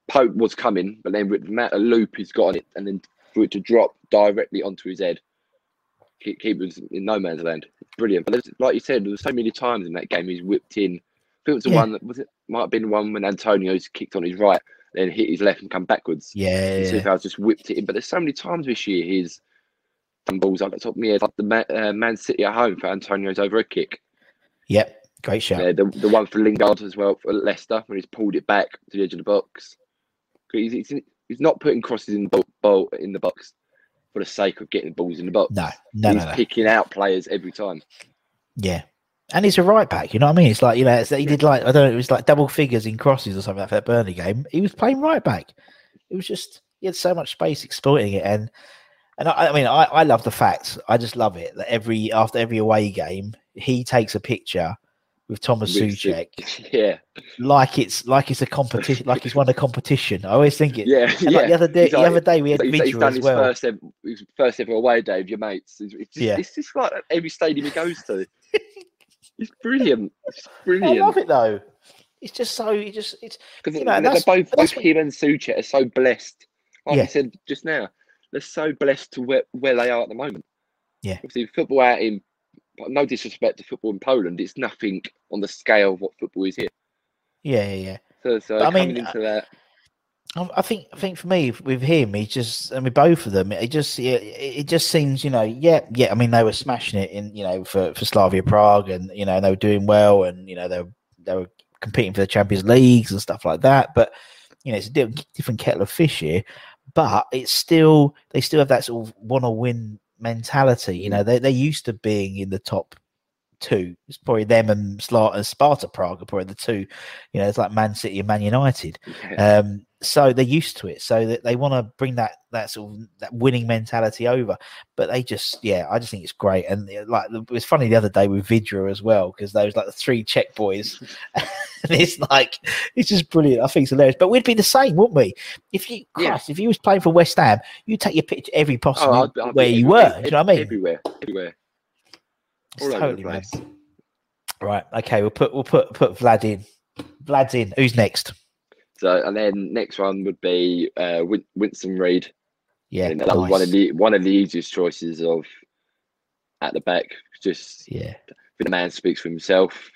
Pope was coming, but then with the amount of loop he's got on it, and then for it to drop directly onto his head, keep, keep was in no man's land. Brilliant. But like you said, there was so many times in that game he's whipped in. I think it was the Yeah. one that was it might have been the one when Antonio's kicked on his right, then hit his left and come backwards. Yeah, Yeah. yeah, just whipped it in. But there's so many times this year he's done balls up the top of my head, like the Man, uh, Man City at home for Antonio's over a kick. yep. Great shot. Yeah, the, the one for Lingard as well for Leicester when he's pulled it back to the edge of the box. He's, he's, he's not putting crosses in the ball in the box for the sake of getting the balls in the box. No, no, he's no, no. picking out players every time. Yeah. And he's a right back, you know what I mean? It's like, you know, it's, he did like, I don't know, it was like double figures in crosses or something like that Burnley game. He was playing right back. It was just, he had so much space exploiting it. And, and I, I mean, I, I love the fact, I just love it that every, after every away game, he takes a picture with Thomas With Su- Soucek Yeah, like it's, like it's a competition, like he's won a competition. I always think it. yeah, yeah. like the other day, He's the like- other day we had He's, he's done as his well. first ever, his first ever away day with your mates. It's, it's, just, Yeah. it's just like every stadium he goes to. It's brilliant. It's I brilliant. love it though. It's just so, it just, it's, Because You know, they're both, both him and Soucek are so blessed. Like Yeah. I said just now, they're so blessed to where, where they are at the moment. Yeah. Obviously, football out in, no disrespect to football in Poland, it's nothing on the scale of what football is here. yeah, yeah, yeah. So, so But I mean, into that, I think I think for me with him, he just I mean both of them. It just it, it just seems you know yeah yeah. I mean they were smashing it in you know for for Slavia Prague and you know they were doing well and you know they were, they were competing for the Champions Leagues and stuff like that. But you know it's a different, different kettle of fish here. But it's still they still have that sort of want to win mentality. You know mm. they they're used to being in the top two. It's probably them and Sla- and Sparta Prague are probably the two. You know it's like Man City and Man United. yeah, Um, so they're used to it, so that they want to bring that that sort of that winning mentality over. But they just, yeah, I just think it's great. And uh, like it was funny the other day with Vydra as well because those like the three Czech boys, and it's like it's just brilliant. I think it's hilarious. But we'd be the same, wouldn't we? If you, Yeah. If you was playing for West Ham, you take your picture every possible Oh, I'd- I'd where you were. you know what I mean? Everywhere, everywhere. It's all over the totally. Right. Okay. We'll put we'll put put Vlad in. Vlad's in. Who's next? So, and then next one would be uh, Win- Winston Reid. Yeah. That was one of the one of the easiest choices of at the back. Just Yeah. the man speaks for himself.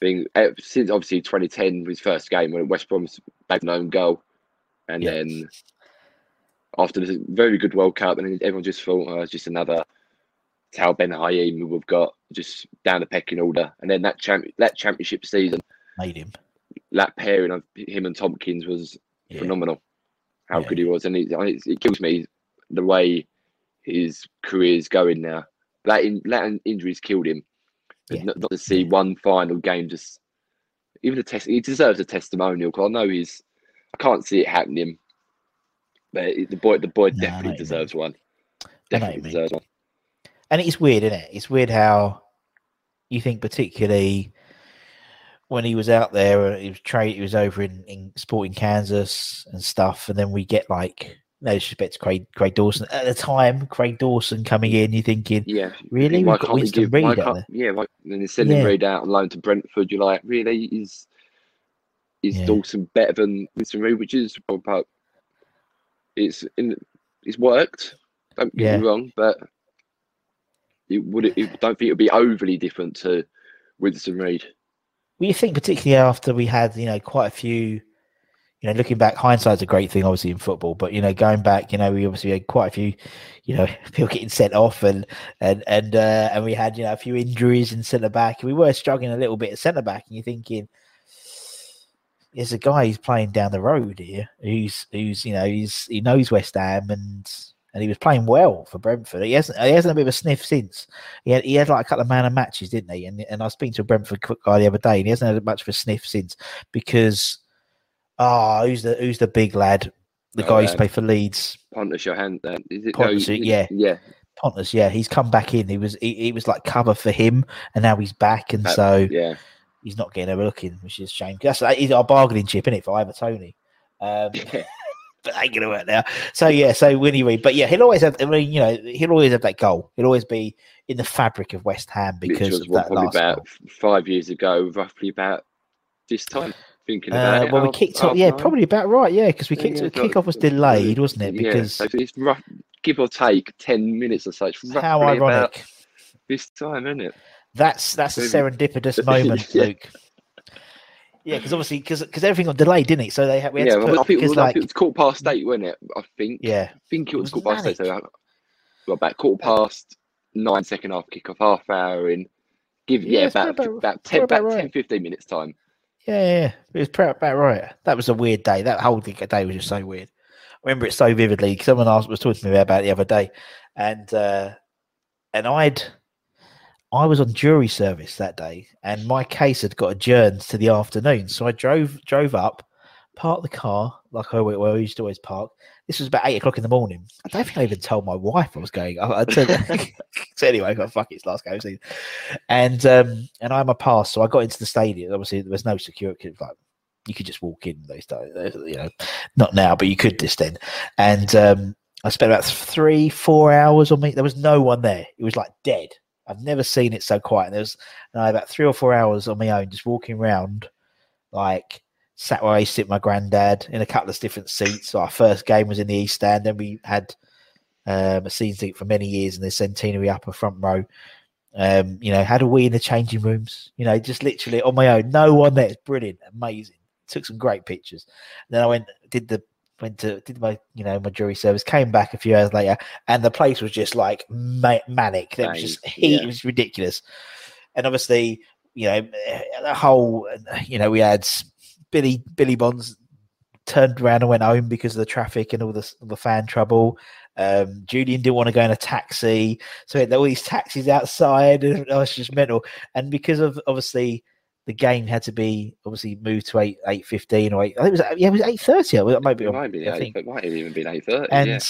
Being eh, since obviously 2010, his first game when West Brom's bagged an own goal, and Yeah. then after this very good World Cup, and everyone just thought, oh, it's just another Tal Ben Haim we've got just down the pecking order. And then that champ that championship season, Made him. that pairing of him and Tomkins was Yeah. phenomenal. How Yeah. good he was, and it, it, it kills me the way his career's going now. That in, that injuries killed him. Yeah. Not, not to see one final game just even a test. He deserves a testimonial because I know he's. I can't see it happening, but the boy, the boy No, definitely deserves one. Know what Definitely you mean. deserves one. And it's weird, isn't it? It's weird how you think, particularly when he was out there, uh, he was trade, he was over in, in Sporting Kansas and stuff, and then we get like no disrespect to Craig, Craig Dawson at the time, Craig Dawson coming in, you're thinking, Yeah, really, Why we've can't Winston give? Why can't, there. yeah, why, then sending Yeah. Reid out on loan to Brentford. You're like, really? Is is Yeah. Dawson better than Winston Reid? Which is about it's in it's worked. Don't get me wrong, but it would. It, don't think it would be overly different to Winston Reid. Well, you think particularly after we had, you know, quite a few, you know, looking back, hindsight's a great thing, obviously in football. But you know, going back, you know, we obviously had quite a few, you know, people getting sent off, and and and uh, and we had, you know, a few injuries in centre back. We were struggling a little bit at centre back, and you're thinking, there's a guy who's playing down the road here, who's who's you know, he's he knows West Ham and. And he was playing well for Brentford. He hasn't. He hasn't a bit of a sniff since. He had. He had like a couple of man of matches, didn't he? And and I was speaking to a Brentford guy the other day, and he hasn't had much of a sniff since because ah, who's the who's the big lad? The Oh, guy who used to play for Leeds, Pontus Jansson, uh, is it? Pontus, no, yeah. yeah. Pontus. Yeah, he's come back in. He was he, he was like cover for him, and now he's back, and That- so yeah. he's not getting a look in, which is a shame. That's that is our bargaining chip, isn't it, for Ivan Toney? Um, but ain't gonna work now. So yeah, so Winnie Reid, but yeah, he'll always have. I mean, you know, he'll always have that goal. He'll always be in the fabric of West Ham because of that probably last about goal. five years ago, roughly about this time. Thinking Uh, about it, well, we half- kicked off. Yeah, nine. probably about right. Yeah, because we kicked. yeah, the got- kickoff was delayed, wasn't it? Yeah, Because so it's rough, give or take ten minutes or so. It's how ironic. this time, isn't it? That's that's a serendipitous moment, Yeah. Luke. Yeah, because obviously, because everything got delayed, didn't it? So they had, we had yeah, to well, put, I think it because, was, like, it was quarter past eight, wasn't it? I think. yeah, I think it was, was quarter past eight. So I got about quarter past nine, second half kickoff, half hour in. Give yeah, Yeah, about about- about 10, about about right. 10, 15 minutes time. Yeah, yeah, it was about right. That was a weird day. That whole day was just so weird. I remember it so vividly. Someone asked was talking to me about it the other day, and uh, and I'd I was on jury service that day, and my case had got adjourned to the afternoon. So I drove drove up, parked the car like I where I used to always park. This was about eight o'clock in the morning. I don't think I even told my wife I was going. I, I told, so anyway, I got fuck it, it's last game season. And um, and I'm a pass, so I got into the stadium. Obviously, there was no security. Like you could just walk in those days, you know, not now, but you could just then. And um, I spent about three, four hours on me. There was no one there. It was like dead. I've never seen it so quiet. And there was and I had about three or four hours on my own, just walking around, like sat where I used to sit my granddad in a couple of different seats. Our first game was in the East Stand, then we had um, a ticket for many years in the Centenary upper front row. Um, you know, had a wee in the changing rooms. You know, just literally on my own, no one there. It's brilliant, amazing. Took some great pictures. then I went, did the went to did my you know my jury service. Came back a few hours later, and the place was just like ma- manic. It was just heat. yeah. It was ridiculous. And obviously, you know, the whole you know we had Billy Billy Bonds turned around and went home because of the traffic and all the all the fan trouble. Um, Julian didn't want to go in a taxi, so we had all these taxis outside, and it was just mental. And because of obviously the game had to be obviously moved to eight eight fifteen or eight. I think it was yeah, it was eight thirty. It might be. It might be. I eight, think it might have even been eight thirty. and yeah.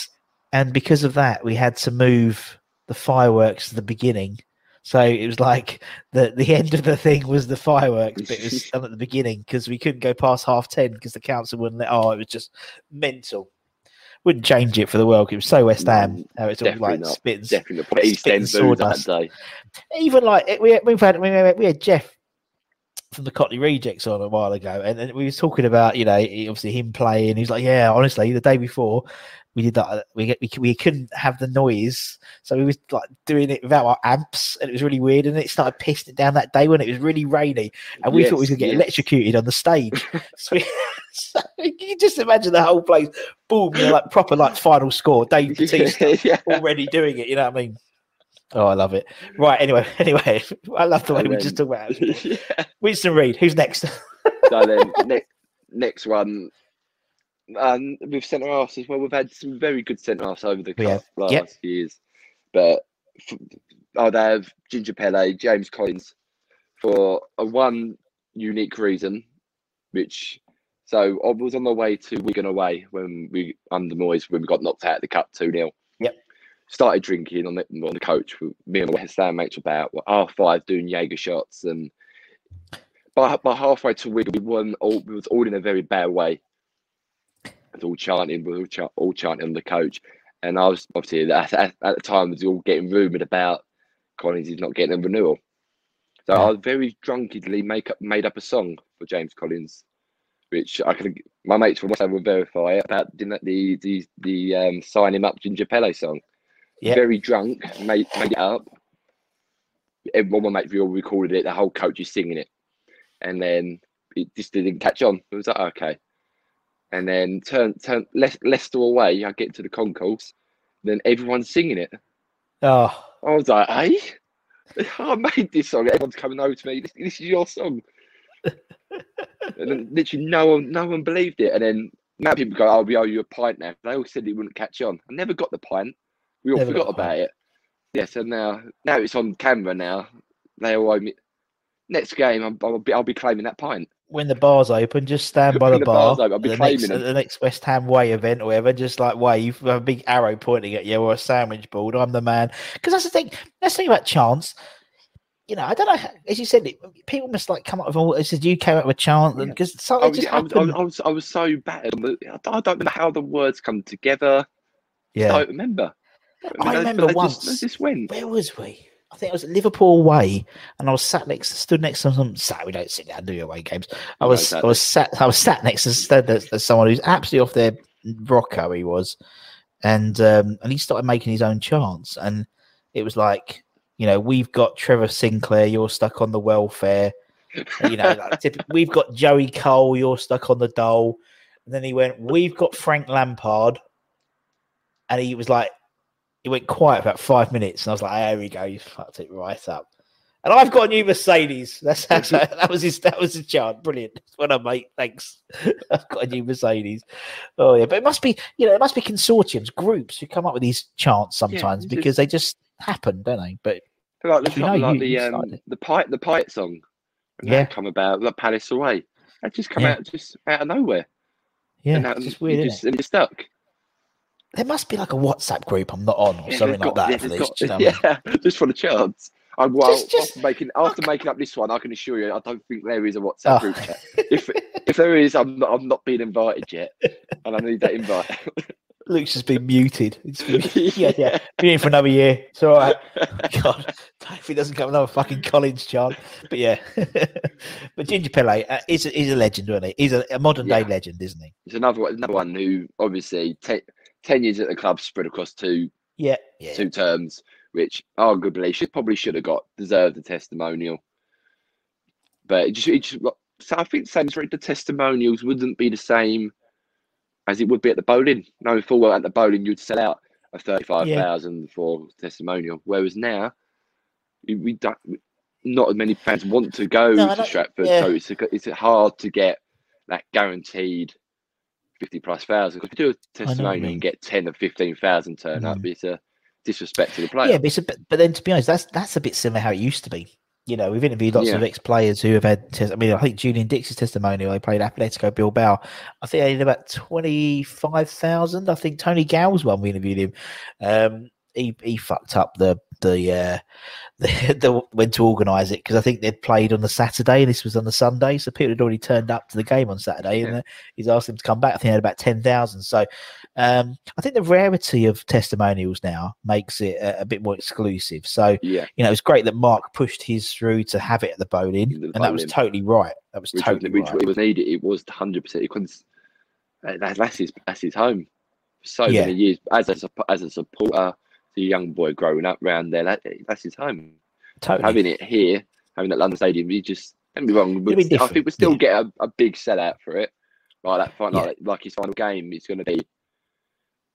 and because of that, we had to move the fireworks to the beginning. So it was like the the end of the thing was the fireworks, but it was done at the beginning because we couldn't go past half ten because the council wouldn't let. Oh, it was just mental. Wouldn't change it for the world. It was so West Ham. How it's all like not. spitting. Definitely not. East End that day. Even like we we've had we had, we had Jeff from the Cockney Rejects on a while ago, and, and we was talking about you know obviously him playing. He's like, yeah, honestly, the day before we did that, we we, we couldn't have the noise, so we was like doing it without our amps, and it was really weird. And it started pissing it down that day when it was really rainy, and we thought we was gonna get yes. electrocuted on the stage. so, we, so you can just imagine the whole place, boom, you know, like proper like final score, Dave Batista yeah. already doing it. You know what I mean? Oh, I love it. Right. Anyway, anyway, I love the way And we then- just talk about it. yeah. Winston Reid. Who's next? So then next next one. Um, with centre halves as well, we've had some very good centre halves over the have. last Yep. years, but I'd have Ginger Pele, James Collins, for a one unique reason, which so I was on the way to Wigan away when we under Moyes when we got knocked out of the cup two 0 Yep. Started drinking on the on the coach with me and my West Ham mates about half five doing Jaeger shots and by, by halfway to Wigan we weren't all we was all in a very bad way. It was all chanting, we were all, ch- all chanting on the coach, and I was obviously at, at, at the time was all getting rumoured about Collins is not getting a renewal. So. I very drunkenly make up made up a song for James Collins, which I can my mates from West Ham will verify about the the the, the um, sign him up Ginger Pele song. Yep. Very drunk, made made it up. Everyone, my mates, we all recorded it. The whole coach is singing it, and then it just didn't catch on. It was like okay, and then turn turn Le- Leicester away. I get to the concourse, then everyone's singing it. Oh, I was like, hey, I made this song. Everyone's coming over to me. This, this is your song. and then literally no one, no one believed it. And then now people go, "Oh, we owe you a pint now." They all said it wouldn't catch on. I never got the pint. We all Never forgot about it. Yeah, so now, now it's on camera. Now they all owe me. Next game, I'm, I'll be, I'll be claiming that pint. when the bar's open, just stand by the, the bar. open, I'll be the, next, claiming them. the next West Ham Way event or whatever, just like wave a big arrow pointing at you or a sandwich board. I'm the man. Because that's the thing. That's the thing about chance. You know, I don't know. As you said, people must like come up with all. It says you came up with chant Yeah. because oh, I something was, just I, I, I was, I was so battered. I don't know how the words come together. Yeah, I yeah. don't remember. I They- remember they once- Just, they just went. Where was we? I think I was at Liverpool away, and I was sat next, stood next to some. Sat, we don't sit down and do away games. I No, was, I was sat, I was sat next to there- someone who's absolutely off their rocko. He was, and um, and he started making his own chants, and it was like, you know, we've got Trevor Sinclair. You're stuck on the welfare. you know, like, typ- we've got Joey Cole, you're stuck on the dole. And then he went, We've got Frank Lampard. And he was like, he went quiet for about five minutes. And I was like, There we go, you fucked it right up. And I've got a new Mercedes. That's, that's that was his that was his chant. Brilliant. Well done, mate. Thanks. I've got a new Mercedes. Oh yeah, but it must be you know it must be consortiums, groups who come up with these chants sometimes just- because they just happen, don't they? But Like, the, know, like you- the um, started the pipe the pipe song. Yeah. come about the Palace away. That just come Yeah. out just out of nowhere. yeah, and that, it's just weird. just, it? and you're stuck. There must be like a WhatsApp group I'm not on or Yeah, something like got- that yeah, for they've got- do you know what I mean? yeah, just for the chance. I, well, Just- just- after making after making up this one, I can assure you, I don't think there is a WhatsApp Oh. group chat. If if there is, I'm not I'm not being invited yet, and I need that invite. Luke's just been muted. Been- yeah, yeah. Been in for another year. It's all right. God, if he doesn't come another fucking Collins chant. But yeah, but Ginger Pele uh, is a, is a legend, isn't he? He's a, a modern day Yeah. legend, isn't he? There's another one, another one who obviously te- ten years at the club spread across two Yeah, yeah. two terms, which arguably should probably should have got deserved a testimonial. But it just, it just so I think same the testimonials wouldn't be the same as it would be at the Boleyn. Knowing full well at the Boleyn you'd sell out a thirty five thousand for testimonial, whereas now we, we don't. Not as many fans want to go No, to don't- Stratford, yeah. so it's it's hard to get that guaranteed fifty plus thousand. Because if you do a testimonial and get ten or fifteen thousand turn up, Mm. it's a disrespect to the player. Yeah, but, it's a but then to be honest, that's that's a bit similar how it used to be. You know, we've interviewed lots of ex players who have had. Tes- I mean, I think Julian Dicks's testimonial. They played Atletico Bilbao. I think they did about twenty five thousand. I think Tony Gow's one. We interviewed him. Um, he he fucked up the the uh, the, the when to organise it because I think they'd played on the Saturday and this was on the Sunday, so people had already turned up to the game on Saturday, and uh, he's asked them to come back. I think they had about ten thousand. So um, I think the rarity of testimonials now makes it a, a bit more exclusive. So Yeah, you know, it's great that Mark pushed his through to have it at the Boleyn, The and that was totally right. That was which, totally was, which right. it was needed. It was hundred percent. That, that's his that's his home. So Yeah. many years as a as a supporter, the young boy growing up round there. That, that's his home. totally. Having it here, having that London Stadium, you just don't be wrong. Be I think we still yeah. get a, a big sellout for it. Like that final, Yeah. like, like his final game, it's going to be.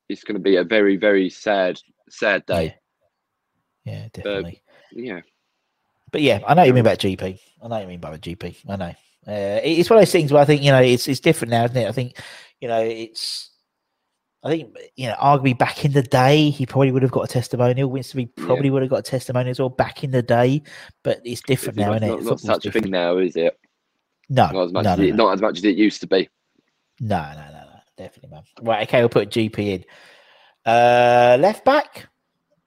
It's going to be a very very sad sad day. yeah, definitely. Yeah, But yeah, I know you mean about GP. I know you mean by the GP. I know. Uh, it's one of those things where I think you know it's it's different now, isn't it? I think you know it's. I think you know, arguably back in the day, he probably would have got a testimonial. Winston Yeah. probably would have got a testimonial as well back in the day, but it's different It's now, not, isn't it? not, such a thing now, is it? No, Not as much no, as it, no. not as much as it used to be. No, no, no, no, definitely, man. Right, okay, we'll put GP in. Uh, left back.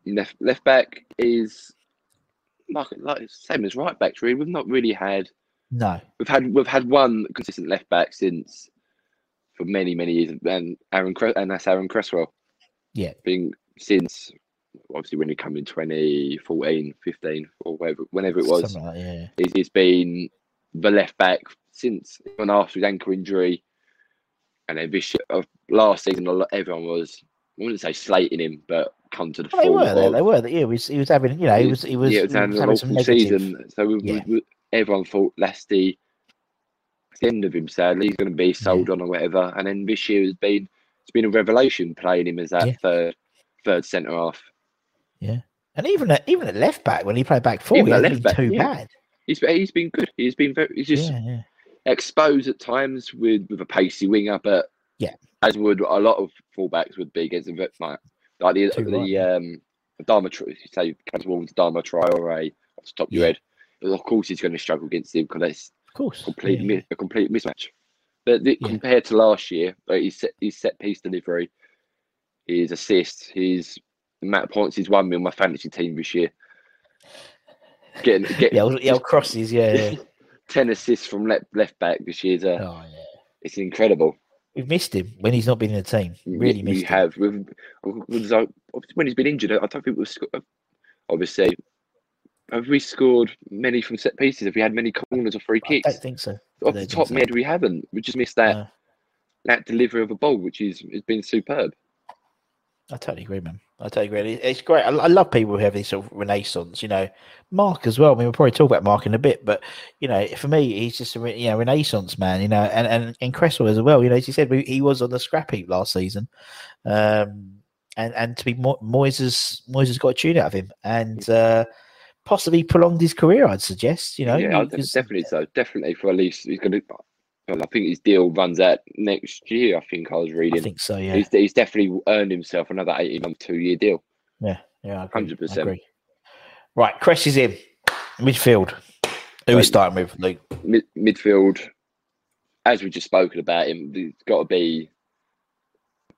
left left back is like, like same as right backs. Really, we've not really had No, we've had we've had one consistent left back since for many many years, and Aaron and that's Aaron Cresswell. Yeah. being since obviously when he come in 2014, 15, or whatever, whenever it was, like yeah. he's, been the left back since when after his ankle injury, and then this year, of last season, everyone was I wouldn't say slating him, but come to the Well, they were there. They were. Yeah, he was. He was having. You know, he was. He was. yeah, it was mm, having an having some negative. season. So we, Yeah. we, everyone thought that's the, that's the end of him. Sadly, he's going to be sold on or whatever. And then this year has been it's been a revelation playing him as that Yeah. third third centre half. Yeah, and even at even at left back when he played back four, Even he left been back, too yeah. bad. He's he's been good. He's been very. He's just yeah, yeah. exposed at times with with a pacey winger, but Yeah. as would a lot of fullbacks would be against bit like like the Too the right, yeah. um Dharma say comes towards Dharma Traore off the top of your head. But of course, he's going to struggle against him because Of course. complete yeah, a complete mismatch. But the, Yeah. compared to last year, like his set, his set piece delivery, his assists, his amount of points he's won me on my fantasy team this year. Getting getting Yeah, old, yeah, old crosses. Yeah, yeah. ten assists from left left back this year's uh, Oh yeah. it's incredible. We've missed him when he's not been in the team. Really we, missed we him. have. We've, when he's been injured, I don't think we've. Obviously, have we scored many from set pieces? Have we had many corners or free kicks? I don't think so. Off the top so. mid, we haven't. We just missed that No. that delivery of a ball, which is has been superb. I totally agree, man. I totally agree. It's great. I, I love people who have this sort of renaissance. You know, Mark as well. I mean, we'll probably talk about Mark in a bit, but you know, for me, he's just a you know renaissance man. You know, and and and Cresswell as well. You know, as you said, he was on the scrap heap last season, um, and and to be Mo- Moyes Moyes got a tune out of him, and uh, possibly prolonged his career. I'd suggest. You know, yeah, because- definitely so. Definitely for at least he's going to. I think his deal runs out next year. I think I was I reading. think so. Yeah, He's, he's definitely earned himself another eighteen month, two year deal. yeah, yeah. 100%. Right, Cress is in midfield. Who we starting with, Luke? Mid, midfield, as we just spoken about him, it's got to be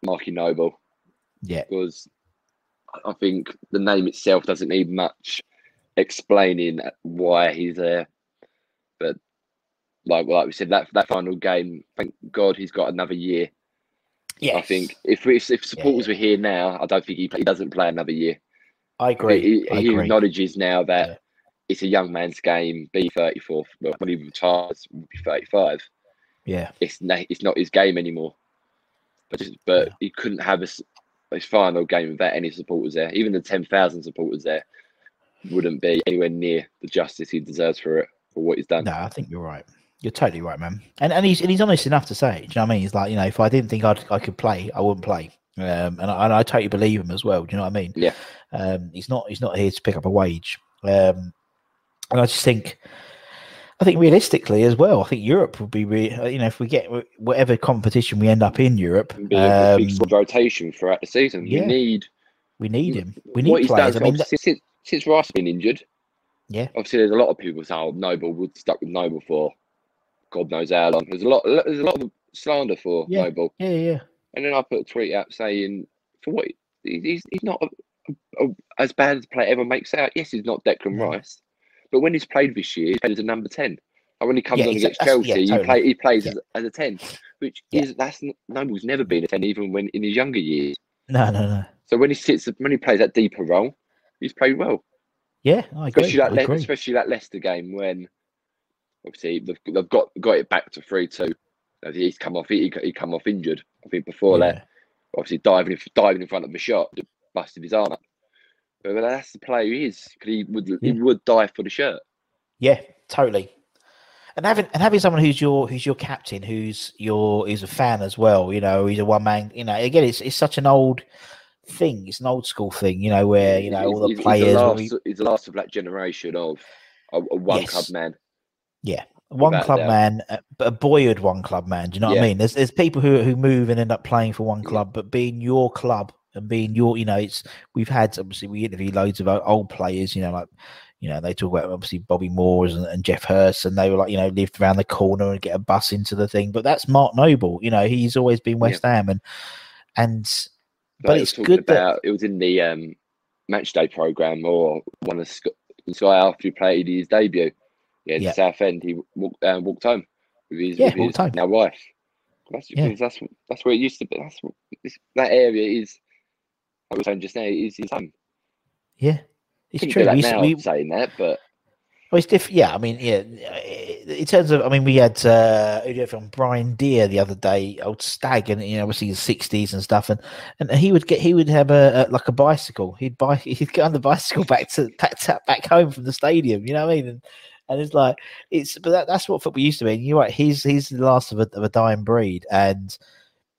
Marky Noble Yeah, because I think the name itself doesn't need much explaining why he's there. But like like we said, that that final game, thank God he's got another year. yeah. I think if if, if supporters were here now, I don't think he, he doesn't play another year. I agree. He, I he agree. acknowledges now that Yeah. it's a young man's game. Be thirty four. Well, when he retires, will be thirty five. Yeah, It's it's not his game anymore. But just, but Yeah. he couldn't have his, his final game without any supporters there. Even the ten thousand supporters there wouldn't be anywhere near the justice he deserves for it for what he's done. no, I think you're right. You're totally right, man. And and he's and he's honest enough to say, it, do you know what I mean? He's like, you know, if I didn't think I'd, I could play, I wouldn't play. Um, and I, and I totally believe him as well. Do you know what I mean? Yeah. Um, he's not he's not here to pick up a wage. Um, and I just think, I think realistically as well, I think Europe would be, re- you know, if we get whatever competition we end up in Europe, um, big sort of rotation throughout the season. yeah. We need we need him. We what need he's players. I mean, since, since Rice has been injured. Yeah. Obviously, there's a lot of people saying, "Oh, Noble would stuck with Noble for God knows how long." There's a lot. There's a lot of slander for Yeah. Noble. yeah, yeah, And then I put a tweet out saying, for what? He's, he's not a, a, as bad as a player ever makes out. Yes, he's not Declan No. Rice. But when he's played this year, he's played as a number 10. And when he comes Yeah, on against Chelsea, yeah, he, play, he plays Yeah. as, as a 10, which Yeah. is, that's, Noble's never been a 10, even when in his younger years. No, no, no. So when he sits, when he plays that deeper role, he's played well. Yeah, I agree. Especially that, I agree. especially that Leicester game when, obviously, they've, they've got got it back to 3 2. He's come off. He, he come off injured. I think before that, obviously diving diving in front of the shot, busted his arm up. But that's the player he is. he would Yeah. he would die for the shirt. Yeah, totally. And having and having someone who's your who's your captain, who's your who's a fan as well, you know, he's a one man. You know, again, it's it's such an old thing. It's an old school thing, you know, where you know all the he's- he's players, when last, we- he's the last of that generation of a, a one Yes. club man. Yeah, one club man, uh, but a boyhood one club man. Do you know what I mean? There's there's people who who move and end up playing for one Yeah. club, but being your club and being your, you know, it's we've had obviously we interview loads of old players, you know, like you know they talk about obviously Bobby Moores and, and Geoff Hurst, and they were like you know lived around the corner and get a bus into the thing. But that's Mark Noble, you know, he's always been West Ham and and But it's good that- about it was in the um, match day program or one of Sc- Sky after he played his debut. Yeah, in Yeah. South End, he walked uh, walked home with his, Yeah, with his home. now wife. That's Yeah. that's that's where it used to be. That's that area is. I was saying just now, is his home. yeah, it's Couldn't true. that We, now we, saying that, but Well, it's different. Yeah, I mean, yeah. In terms of, I mean, we had uh, from Brian Dear the other day, old stag, and you know, obviously his sixties and stuff, and and he would get, he would have a, a like a bicycle. He'd buy, he'd get on the bicycle back to back to, back home from the stadium. You know what I mean? And, and it's like it's, but that, that's what football used to be. And you're right, he's he's the last of a, of a dying breed, and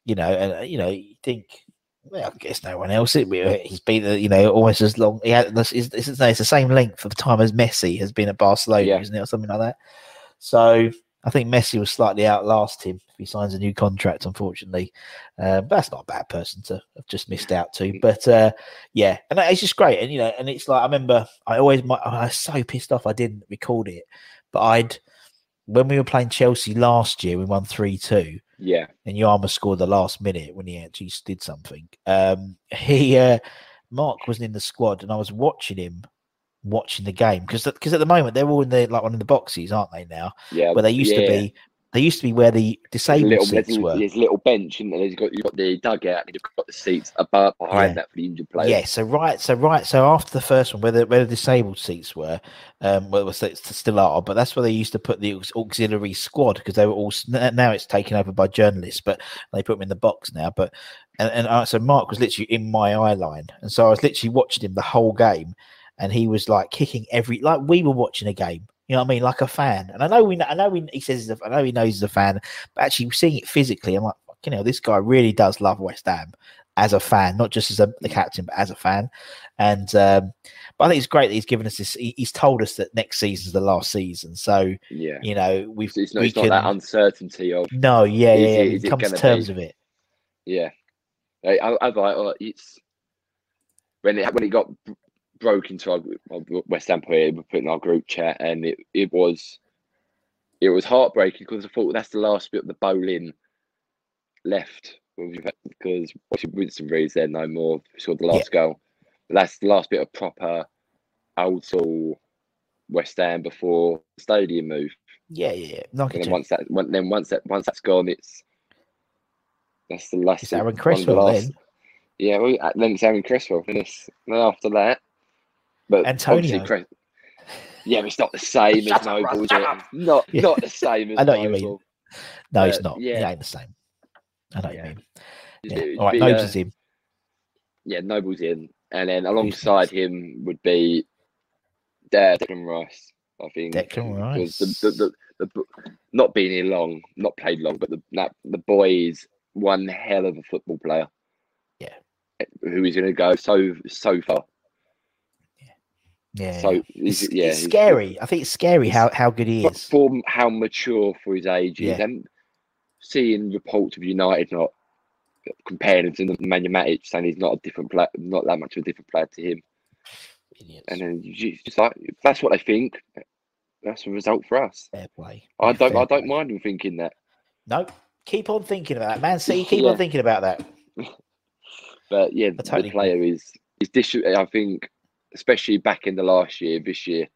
you know, and uh, you know, you think. Well, I guess no one else. He's been, you know, almost as long. He had this. It's, it's, it's the same length of time as Messi has been at Barcelona, Yeah. isn't it, or something like that? So I think Messi will slightly outlast him if he signs a new contract. Unfortunately, uh, but that's not a bad person to have just missed out to. But uh, yeah, and it's just great. And you know, and it's like I remember I always my, I was so pissed off I didn't record it, but I'd when we were playing Chelsea last year, we won three two yeah, and Yarma scored the last minute when he actually did something. Um, he uh, Mark wasn't in the squad, and I was watching him watching the game because because at the moment they're all in the like one of the boxes, aren't they now? yeah. Where they used yeah. to be, They used to be where the disabled little, seats were. there's a little bench, and there's got you've got the dugout, and you've got the seats above behind Yeah. that for the injured players. Yeah, so right, so right, so after the first one, where the where the disabled seats were, um, well, still are, but that's where they used to put the auxiliary squad because they were all now it's taken over by journalists, but they put them in the box now. But and and uh, so Mark was literally in my eye line, and so I was literally watching him the whole game, and he was like kicking every like we were watching a game. You know what I mean? Like a fan, and I know we, I know we, he says, he's a, I know he knows he's a fan, but actually seeing it physically, I'm like, you know, this guy really does love West Ham as a fan, not just as a the captain, but as a fan. And um, but I think it's great that he's given us this. He, he's told us that next season's the last season, so yeah. you know we've It's, it's not, we it's not that uncertainty of no, yeah, yeah, it- yeah. it comes to terms be- with it. yeah. I, I, I like oh, it's when it when it got broke into our our West Ham player, we put in our group chat, and it, it was it was heartbreaking because I thought that's the last bit of the Boleyn left because Winston Reid's there no more. Saw the last goal. But that's the last bit of proper old school West Ham before stadium move. Yeah, yeah, yeah. Knock And then once that, when- then once that, once that's gone, it's that's the last. It's Aaron of the last- then. Yeah, well, uh, then it's Aaron Cresswell. And then after that, but Antonio. Cress- yeah, but it's not the same as Noble. is shut it? up. Not Yeah. not the same as I know what you mean. No, uh, not. yeah. He ain't the same. I know what Yeah. you mean. It'd Yeah. All right, Noble's uh, in. Yeah, Noble's in, and then alongside him would be Declan Rice. I think Declan Rice. The, the, the, the, not being here long, not played long, but the that, the boy is one hell of a football player. Yeah. who is going to go so so far. Yeah. So it's, he's, yeah, it's he's- scary. I think it's scary how, how good he is. for how mature for his age is, Yeah. and seeing reports of United not comparing him to Nemanja Matic, saying he's not a different player, not that much of a different player to him, Idiots. and then you just, like that's what they think. That's the result for us. Fair play. I don't. fair I don't play. mind him thinking that. No, keep on thinking about that, man. See, keep Yeah. on thinking about that. But yeah, totally the player is is dis- I think, especially back in the last year, this year,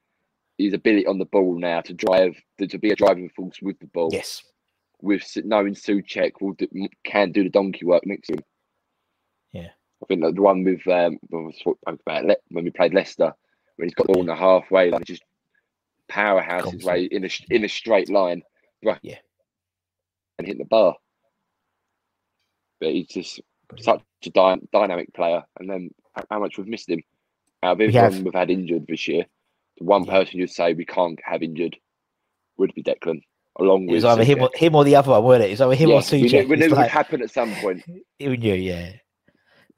his ability on the ball now to drive to, to be a driving force with the ball. Yes. With knowing Soucek will do, can do the donkey work next to him. Yeah. I think that the one with um when we spoke about when we played Leicester when he's got the ball in the halfway line, just powerhouse his way in a in a straight line, right? Yeah. and hit the bar. But he's just such a dy- dynamic player. And then how much we've missed him. Out of We everyone have. we've had injured this year, the one Yeah. person you'd say we can't have injured would be Declan, along It with either him or, him or the other one, wasn't it? It was either him Yeah, or we knew, we knew it would happen at some point. we knew, yeah.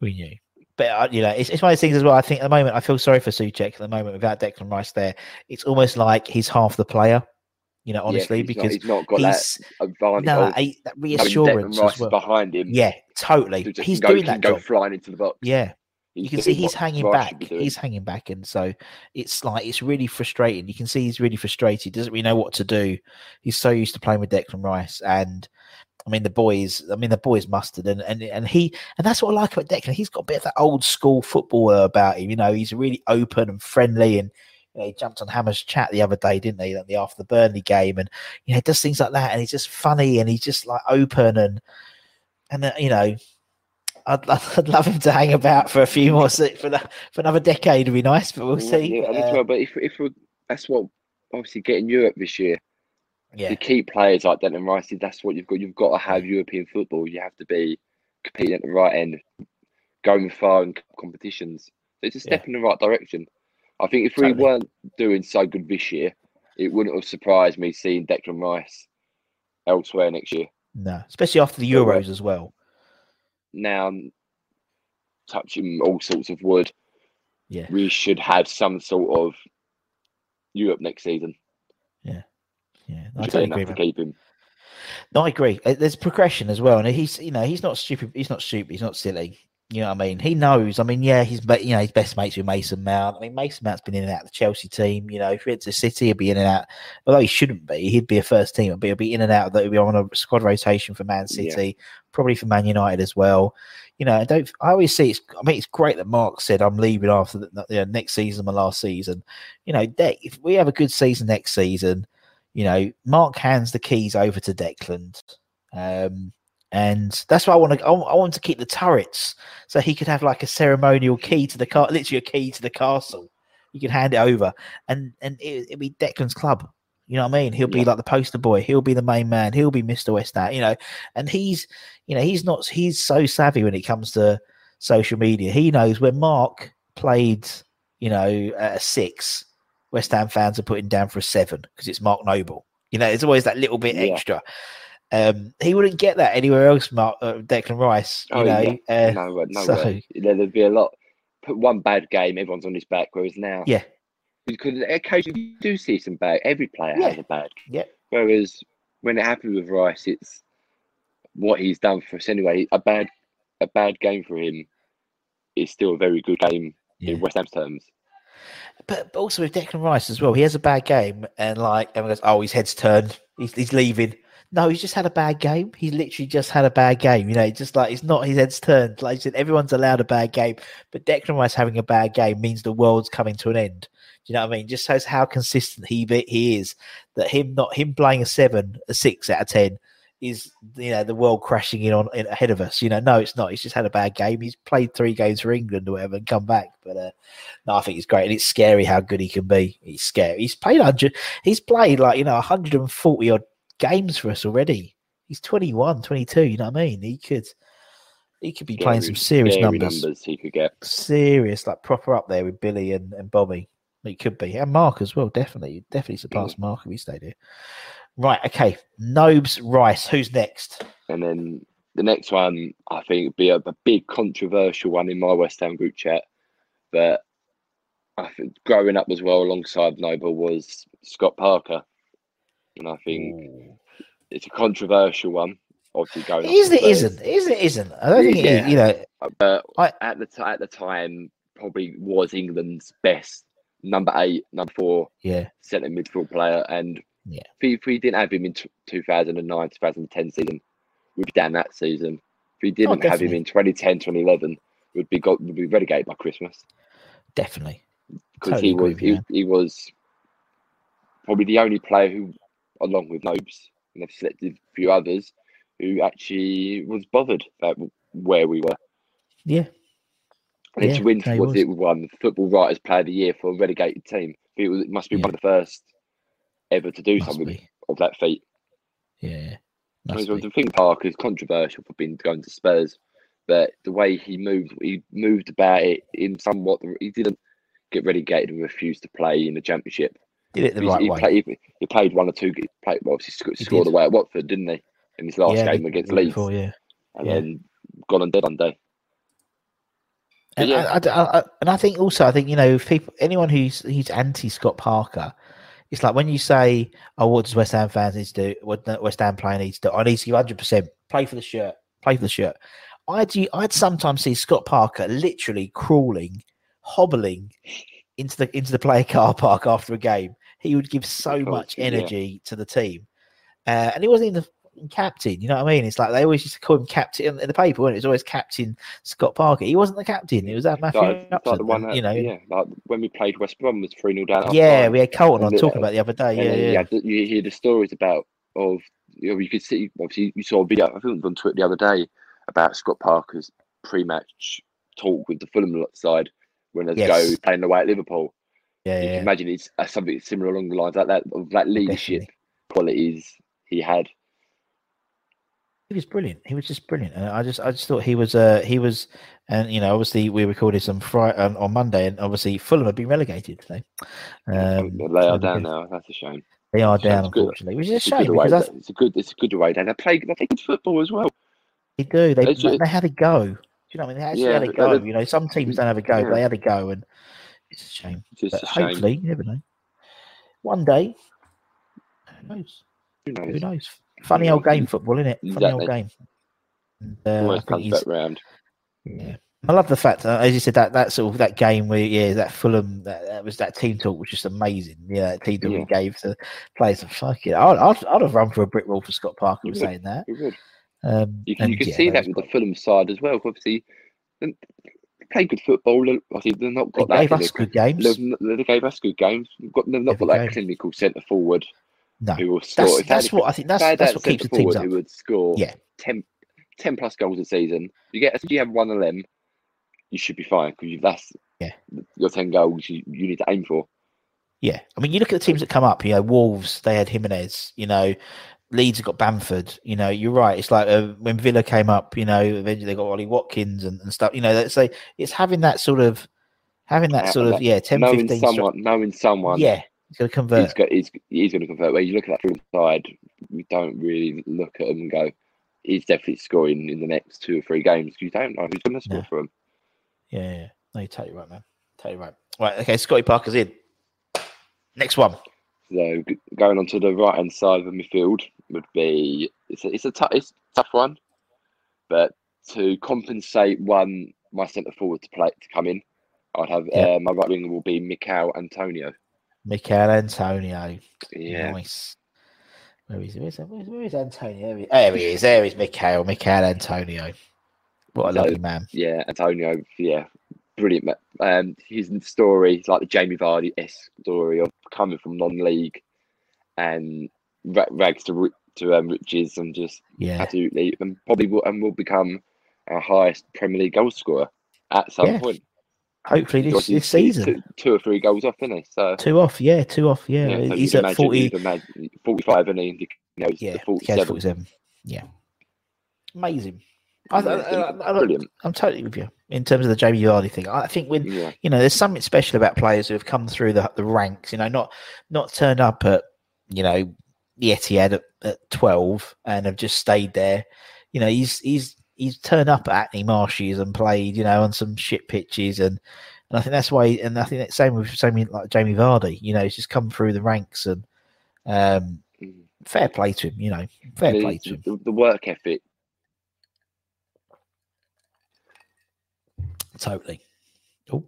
We knew. But, uh, you know, it's, it's one of those things as well. I think at the moment, I feel sorry for Soucek at the moment without Declan Rice there. It's almost like he's half the player, you know, Yeah, honestly, he's not- because he's not got he's, that advantage. no, that reassurance Declan Rice as well. behind him. Yeah, totally. to He's doing that go job. flying into the box. Yeah, you can see he's hanging back. He's hanging back, and so it's like it's really frustrating. You can see he's really frustrated. He doesn't really know what to do. He's so used to playing with Declan Rice, and I mean the boys. I mean the boys mustard, and and and he and that's what I like about Declan. He's got a bit of that old school footballer about him. You know, he's really open and friendly, and you know, he jumped on Hammer's chat the other day, didn't he? Like the after the Burnley game, and you know, does things like that, and he's just funny, and he's just like open, and and uh, you know. I'd, I'd love him to hang about for a few more for the, for another decade. Would be nice, but we'll Yeah, see. Yeah, uh, well, but if if we that's what obviously getting Europe this year. yeah, to keep players like Denton Rice, that's what you've got. You've got to have European football. You have to be competing at the right end, going far in competitions. So it's a step in the right direction. I think if we Totally. weren't doing so good this year, it wouldn't have surprised me seeing Declan Rice elsewhere next year. no, especially after the Euros as well. Now, touching all sorts of wood, Yeah. we should have some sort of Europe next season. Yeah, Yeah. I totally agree. to keep him. No, I agree. Uh, There's progression as well, and he's you know he's not stupid. He's not stupid. He's not silly. You know what I mean? He knows. I mean, yeah, he's you know his best mates with Mason Mount. I mean, Mason Mount's been in and out of the Chelsea team. You know, if he went to City, he'd be in and out. Although he shouldn't be, he'd be a first team. But he'd be in and out. That He'll be on a squad rotation for Man Yeah. City, probably for Man United as well. You know, I don't. I always see. It's. I mean, it's great that Mark said I'm leaving after the, you know, next season, my last season. You know, if we have a good season next season, You know, Mark hands the keys over to Declan, um, and that's why I want to. I, I want to keep the turrets so he could have like a ceremonial key to the car, literally a key to the castle. You can hand it over, and and it, it'd be Declan's club. You know what I mean? He'll be Yeah. like the poster boy. He'll be the main man. He'll be Mr. West Ham. You know, and he's, you know, he's not. He's so savvy when it comes to social media. He knows when Mark played, you know, at a six, West Ham fans are putting down for a seven because it's Mark Noble. You know, it's always that little bit Yeah. extra. Um, he wouldn't get that anywhere else, Mark uh, Declan Rice. You Oh, know, uh, no, no so- way. There- There'd be a lot. Put one bad game, everyone's on his back. Whereas now, yeah, because occasionally you do see some bad. Every player Yeah. has a bad. yeah, Whereas when it happened with Rice, it's what he's done for us anyway. A bad, a bad game for him is still a very good game yeah. in West Ham's terms. But, but also with Declan Rice as well, he has a bad game, and like everyone goes, "Oh, his head's turned. He's, he's leaving." No, he's just had a bad game. He literally just had a bad game. You know, just like it's not his head's turned. Like I said, everyone's allowed a bad game, but Declan Rice having a bad game means the world's coming to an end. Do you know what I mean? Just shows how consistent he he is. That him not him playing a seven, a six out of ten is you know the world crashing in on in, ahead of us. You know, no, it's not. He's just had a bad game. He's played three games for England or whatever and come back. But uh, no, I think he's great, and it's scary how good he can be. He's scary. He's played hundred. He's played like you know 140 odd games for us already. He's 21, 22. You know what I mean? He could. He could be playing some serious scary numbers. he could get. Serious, like proper up there with Billy and, and Bobby. He could be, and Mark as well. Definitely, definitely surpass mm. Mark if he stayed here. Right. Okay. Nobes Rice. Who's next? And then the next one, I think, would be a, a big controversial one in my West Ham group chat. But I think growing up as well alongside Noble was Scott Parker. And I think it's a controversial one. Obviously, going up Is it? Isn't? Is it? Isn't? I don't think it Yeah. is. You know. But I- at the t- at the time, probably was England's best number eight, number four Yeah. centre midfield player. And Yeah. if, we, if we didn't have him in t- 2009, 2010 season, we'd be down that season. If we didn't oh, have him in 2010, 2011, we'd be got would be relegated by Christmas Definitely. because Totally he was he, he was probably the only player who, along with Nobes, and they've selected a few others, who actually was bothered about where we were. Yeah. And Yeah, to win, was was. it won the Football Writers Player of the Year for a relegated team? It, was, it must be Yeah. one of the first ever to do Must something be. of that feat. Yeah. Must be. the thing Parker is controversial for being going to Spurs, but the way he moved, he moved about it in somewhat. He didn't get relegated and refused to play in the Championship. Did it the He- right he, way. Played, he, he played one or two. He played, well, obviously scored, He scored away at Watford, didn't he? In his last Yeah, game against Leeds, before, yeah. and yeah. then gone and dead one day. And, yeah. I, I- I- and I think also, I think you know, if people, anyone who's who's anti Scott Parker, it's like when you say, "Oh, what does West Ham fans need to do? What does West Ham player needs to do? I need to give hundred percent. Play for the shirt. Play for the shirt." I'd I'd sometimes see Scott Parker literally crawling, hobbling into the into the player car park after a game. He would give so much yeah. energy to the team, uh, and he wasn't even the captain. You know what I mean? It's like they always used to call him captain in, the paper. Wasn't it? it was always Captain Scott Parker. He wasn't the captain. It was that Matthew Like, like the one, that, you know. yeah, like when we played West Brom was three 0 down. Yeah, we had Colton on And, talking uh, about the other day. And Yeah, yeah, you, you hear the stories about of you know you could see obviously you saw a video I think it was on Twitter the other day about Scott Parker's pre-match talk with the Fulham side when they Yes. go playing away at Liverpool. Yeah, You yeah. can imagine it's uh, something similar along the lines like that of that leadership Definitely. qualities he had. He was brilliant. He was just brilliant, and I just, I just thought he was, uh, he was, and you know, obviously we recorded some Friday, um, on Monday, and obviously Fulham have been relegated today. Um, they are they down now. That's a shame. They are a down, good. unfortunately, which is a It's a shame good because that's, It's a good. It's a good away. day. They play. They play good football as well. they do. They, They ju- they had a go. Do you know what I mean? They actually Yeah, had a go. they- You know, some teams don't have a go, but they had a go, and it's a shame. It's But a shame. hopefully, you never know. One day, who knows? Who Who knows? knows? Funny old game, football, isn't it? Funny old game. And, uh, I Always comes back round. Yeah, I love the fact, uh, as you said, that that sort of that game where yeah, that Fulham, that, that was that team talk was just amazing. Yeah, that team talk Yeah. he gave to players. And fuck it, I'd, I'd, I'd have run for a brick wall for Scott Parker You would. saying that. Would? Um, You can, you can yeah, see that was with the. Fulham side as well. Obviously, play good football. they- Obviously, they've not They got that. gave us good games. They've, they gave us good games. They've, got, they've not Every got that game. clinical centre forward No, who will score. that's they that's what I think. That's they that's that what keeps the teams forward up. Who would score Yeah. 10, 10 plus goals a season? You get if you have one of them, you should be fine because that's Yeah. your ten goals you, you need to aim for. Yeah, I mean, you look at the teams that come up. You know, Wolves they had Jimenez. You know, Leeds have got Bamford. You know, you're right. It's like uh, when Villa came up. You know, eventually they got Ollie Watkins and, and stuff. You know, let's say it's having that sort of having that sort of yeah 10, knowing 15 someone, knowing someone, Yeah, he's going to convert. he's, got, he's, he's going to convert. Where you look at that from side, we don't really look at him and go, he's definitely scoring in the next two or three games because you don't know who's going to score No. for him. Yeah, yeah. No, you're totally right, man. Totally right. Right, okay. Scotty Parker's in. Next one. So going on to the right hand side of the midfield would be it's a, it's a tou- it's a tough one, but to compensate one my centre forward to play to come in, I'd have Yeah. uh, my right winger will be Michail Antonio. Michail Antonio. Yeah, Nice. Where is he? Where's, where's, where is Antonio? There he, is. There is Michael. Michail Antonio. What a So- lovely man. yeah, Antonio. Yeah, brilliant. Um, his story like the Jamie Vardy esque story of coming from non-league and ra- rags to to um, riches and just Yeah. absolutely and probably will and will become our highest Premier League goal scorer at some Yeah, point. Hopefully this, this season. two, two or three goals off, isn't he? So Two off, yeah, two off, yeah. yeah, so he's at imagine 40, you'd imagine 45 and he you know, he's yeah, the Michail's 47. 47. Yeah. Amazing. I, I, Yeah, I, brilliant. I'm totally with you in terms of the Jamie Vardy thing. I think when Yeah, you know, there's something special about players who have come through the the ranks. You know, not not turned up at you know the Etihad at, at 12 and have just stayed there. You know, he's he's he's turned up at Hackney Marshes and played. You know, on some shit pitches and. And I think that's why, and I think that's same with same with, like Jamie Vardy. You know, he's just come through the ranks, and um, Mhm. fair play to him. You know, fair the, play to him. the, the work ethic. Totally. Oh,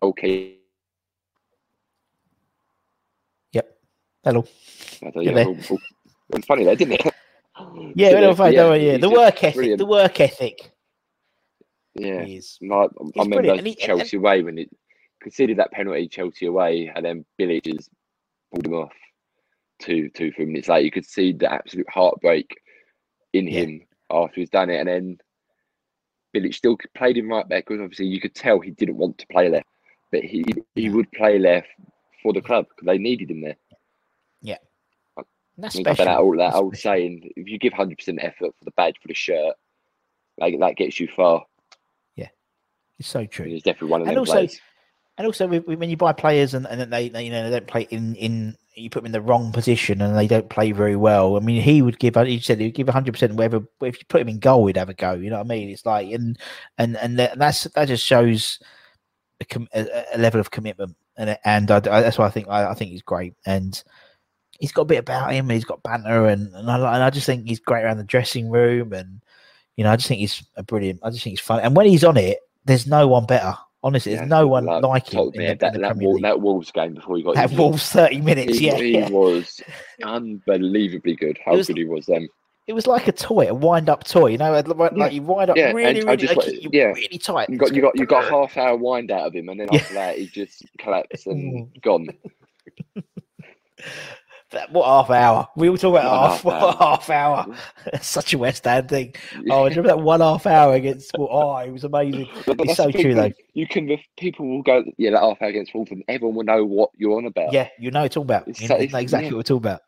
Okay, yep. Hello. I don't Get know. there. all- all- it was funny there, didn't it? Yeah, So, well, yeah, fine, don't worry, yeah. he's The work ethic. brilliant. The work ethic. Yeah, He is. like, I remember brilliant, and he- and- Chelsea away when it considered that penalty Chelsea away, and then Billy just pulled him off two two three minutes later. You could see the absolute heartbreak in Yeah. him after he's done it, and then Billy still played him right back because obviously you could tell he didn't want to play left, but he he would play left for the club because they needed him there. And that's I mean, but special. that old that old saying, if you give hundred percent effort for the badge for the shirt, like that gets you far. Yeah, it's so true. He's definitely one of And them also. And also, when you buy players and, and then they, they, you know, they don't play in, in, you put them in the wrong position and they don't play very well. I mean, he would give, he said he would give 100% wherever, if you put him in goal, he'd have a go. You know what I mean? It's like, and, and, and that- that's, that just shows a, a level of commitment. And, and I, I- that's why I think, I, I think he's great. And he's got a bit about him. He's got banter and, and I, and I just think he's great around the dressing room. And, you know, I just think he's a brilliant, I just think he's fun. And when he's on it, there's no one better. Honestly, Yeah, there's no one like, like him in the, that, in that, Wol- that Wolves game before he got That injured, Wolves 30 minutes, he, yeah. he yeah. was unbelievably good. How was- good he was then. It was like a toy, a wind up toy. You know, like Yeah, you wind up yeah, really, and really, just like, yeah. really tight. You got you got you got half hour wind out of him, and then after that he just collapsed and Mm. gone. That- What half hour? We all talk about half, half half hour. Such a West Ham thing. Oh, I remember that one half hour against. Oh, it was amazing. It's so true, though. You can people will go yeah that half hour against Wolves, and everyone will know what you're on about. Yeah, you know it's all about. It's You know exactly yeah. what we're talking about.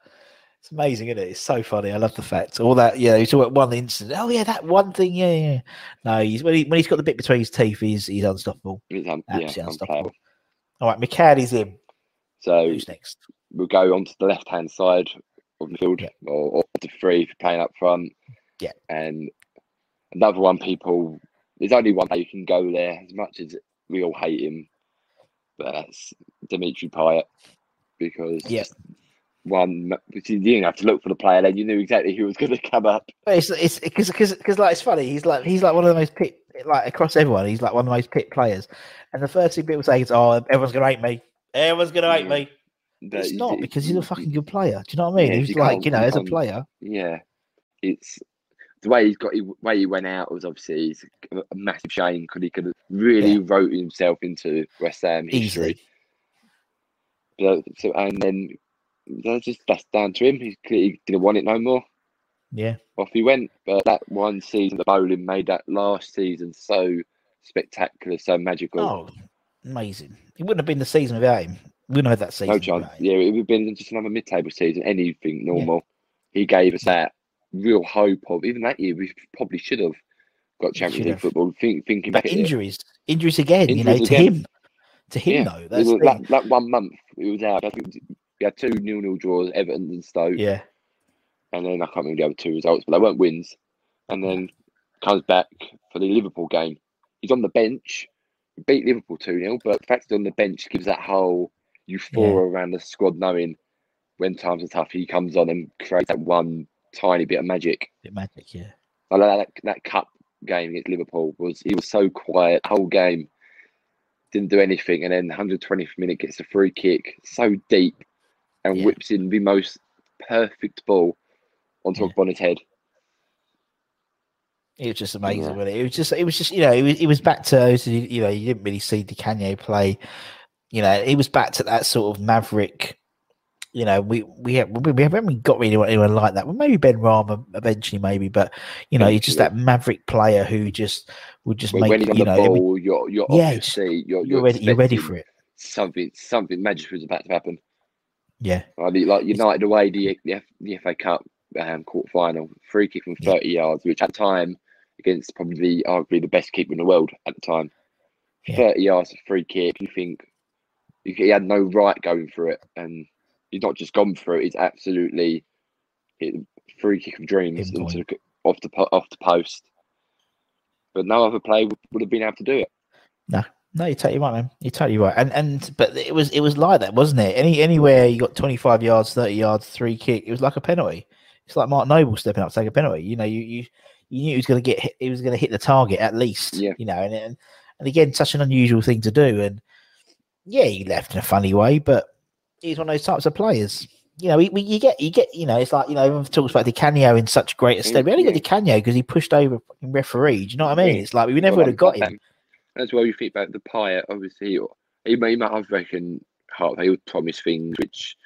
It's amazing, isn't it? It's so funny. I love the fact. All that, yeah, you talk about one incident. Oh, yeah, that one thing. Yeah, yeah. No, he's when, he, when he's got the bit between his teeth, he's he's unstoppable. It's un- Absolutely yeah, unstoppable. All right, McCann is in. So Who's next? We'll go on to the left hand side of the field Yeah. or, or to three you're playing up front. Yeah. And another one, people, there's only one way you can go there as much as we all hate him, but that's Dimitri Payet because Yeah. one, you didn't have to look for the player then, you knew exactly who was going to come up. It's it's because because like it's funny. He's like he's like one of the most pit like across everyone. He's like one of the most pit players. And the first thing people say is, "Oh, everyone's gonna hate me. Everyone's gonna hate Yeah. me." But It's not you- because he's a fucking good player. Do you know what I mean? Yeah, he's like you know as a player. Yeah, it's the way he's got the way he went out was obviously a massive shame because he could have really Yeah. wrote himself into West Ham history. Easily. So, and then that's just that's down to him. He clearly didn't want it no more. Yeah. Off he went. But that one season, the Boleyn made that last season so spectacular, so magical. Oh, amazing! It wouldn't have been the season without him. We had that season. no chance. him. Yeah, it would have been just another mid-table season. Anything normal. He gave us that real hope of. Even that year, we probably should have got Champions League football. Think, thinking But back it. injuries, injuries again. you know, Injuries to again. him, to him Yeah, though. That's was that, that one month it was out. I think we had two nil-nil draws, Everton and Stoke, Yeah, and then I can't remember the other two results, but they weren't wins. And then comes back for the Liverpool game. He's on the bench, beat Liverpool two 0 but the fact he's on the bench gives that whole euphoria around the squad, knowing when times are tough, he comes on and creates that one tiny bit of magic. bit magic. Yeah, I like that, that cup game against Liverpool was he was so quiet the whole game, didn't do anything, and then 120th minute gets a free kick, so deep, and Yeah. whips in the most perfect ball onto Yeah. yeah. Bonner's head. it was just amazing. Yeah. Wasn't it? it was just, it was just, you know, it was, it was back to, you know, you didn't really see Di Canio play. You know, it was back to that sort of maverick. You know, we we have, we, we haven't got really anyone like that. Well, maybe Benrahma eventually, maybe, but you know, he's just that maverick player who just would just When, make when you know every- ball, you're you're Yeah, off your just- You're, you're ready. You're ready for it. Something something magical is about to happen. Yeah, I mean, like United away the the, F, the FA Cup um, quarter final, free kick from Yeah. thirty yards, which at the time against probably the, arguably the best keeper in the world at the time. Yeah. Thirty yards of free kick. You think he had no right going for it, and he's not just gone for it. He's absolutely hit free kick of dreams into the, off the off the post. But no other player would, would have been able to do it. No, No, you're totally right, man. You're totally right. And and but it was it was like that, wasn't it? Any anywhere you got 25 yards, 30 yards, three kick, it was like a penalty. It's like Mark Noble stepping up to take a penalty. You know, you you, you knew he was going to get hit, he was going to hit the target at least. Yeah. You know, and, and and again, such an unusual thing to do. And yeah, he left in a funny way, but he's one of those types of players. You know, we, we, you get you get you know, it's like you know, everyone talks about Di Canio in such great a state. We only got Di Canio because he pushed over a referee. Do you know what I mean? It's like we never would have got him. As well, you think about the Payet, obviously, he may, he might have reckon Hart, he would promise things which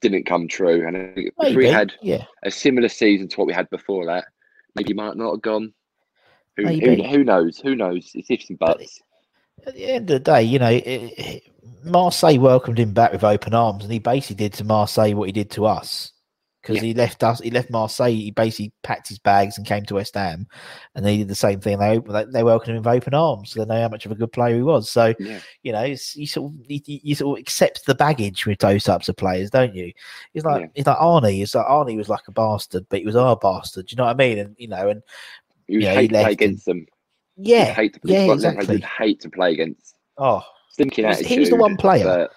didn't come true. And if we had yeah. a similar season to what we had before that, maybe he might not have gone. Who, who, Maybe. who knows? Who knows? It's ifs and But buts. At the end of the day, you know, it, it, Marseille welcomed him back with open arms, and he basically did to Marseille what he did to us because Yeah. he left us. He left Marseille. He basically packed his bags and came to West Ham, and they did the same thing. They they, they welcomed him with open arms, so they know how much of a good player he was. So Yeah. you know, it's, you sort of you, you sort of accept the baggage with those types of players, don't you? It's like Yeah. it's like Arnie. It's like Arnie was like a bastard, but he was our bastard. Do you know what I mean? And you know, and You would Yeah, he hate to left against them. You'd yeah, hate to play, yeah, exactly. you'd hate to play against. Oh, Stinking He was- attitude. he was the one player. but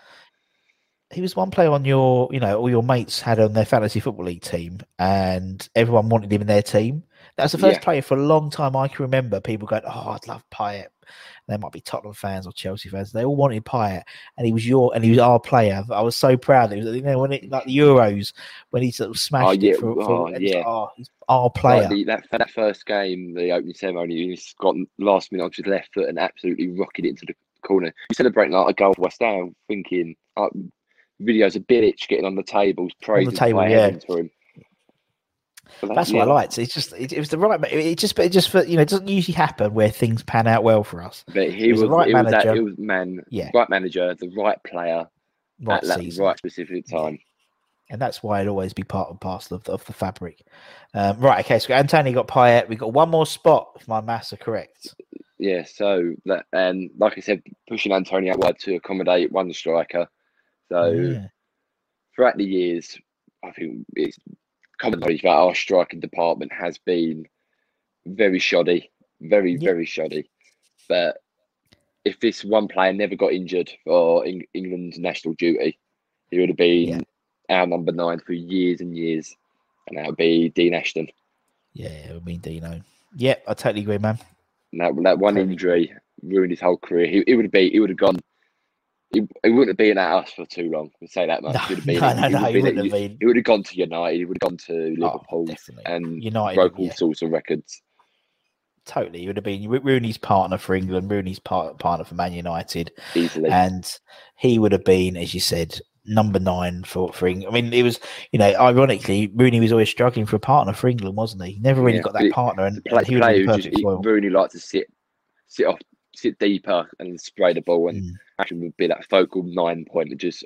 he was one player on your, you know, all your mates had on their fantasy football league team, and everyone wanted him in their team. That was the first Yeah. player for a long time I can remember. People going, "Oh, I'd love Payet." They might be Tottenham fans or Chelsea fans. They all wanted Payet, and he was your, and he was our player. I was so proud. It was, you know, when it like the Euros, when he sort of smashed oh, yeah, it for, for oh, yeah. oh, our like player. the, that, that first game, the opening ceremony, he's got last minute onto his left foot and absolutely rocketed into the corner. He's celebrating like a goal for West Ham, thinking like, videos of Bilic getting on the tables, praising table, yeah. for him. That- That's what I liked. It's just it, it was the right. It, it just but it just for you know it doesn't usually happen where things pan out well for us. But he was was, the right it was that manager. it was man, Yeah. right manager, the right player Right at that season. right specific time. and that's why it'll always be part and parcel of the, of the fabric. Um, right, okay, so Antonio got Payet. We've got one more spot, if my maths are correct. Yeah, so that and like I said, pushing Antonio out wide to accommodate one striker. So Yeah. throughout the years, I think it's common knowledge that our striking department has been very shoddy, very, Yeah. very shoddy. But if this one player never got injured for Eng- England's national duty, he would have been our number nine for years and years. And that would be Dean Ashton. Yeah, I mean Dino. Yep, I totally agree, man. And that, that one injury ruined his whole career. He, he would have been, he would have gone, he, he wouldn't have been at us for too long. We'll say that much. No, He would have been, no, no, he no, would he have wouldn't have been. he would have gone to United. He would have gone to Oh, Liverpool definitely. and United, broke all yeah. sorts of records. totally. He would have been Rooney's partner for England, Rooney's part, partner for Man United, easily. and he would have been, as you said, number nine for for England. I mean, it was you know, ironically, Rooney was always struggling for a partner for England, wasn't he? He Never really Yeah, got that partner, and, play, and he would have player been perfect just, foil. really to sit sit off sit deeper and spray the ball and Mm. actually would be that focal nine point and just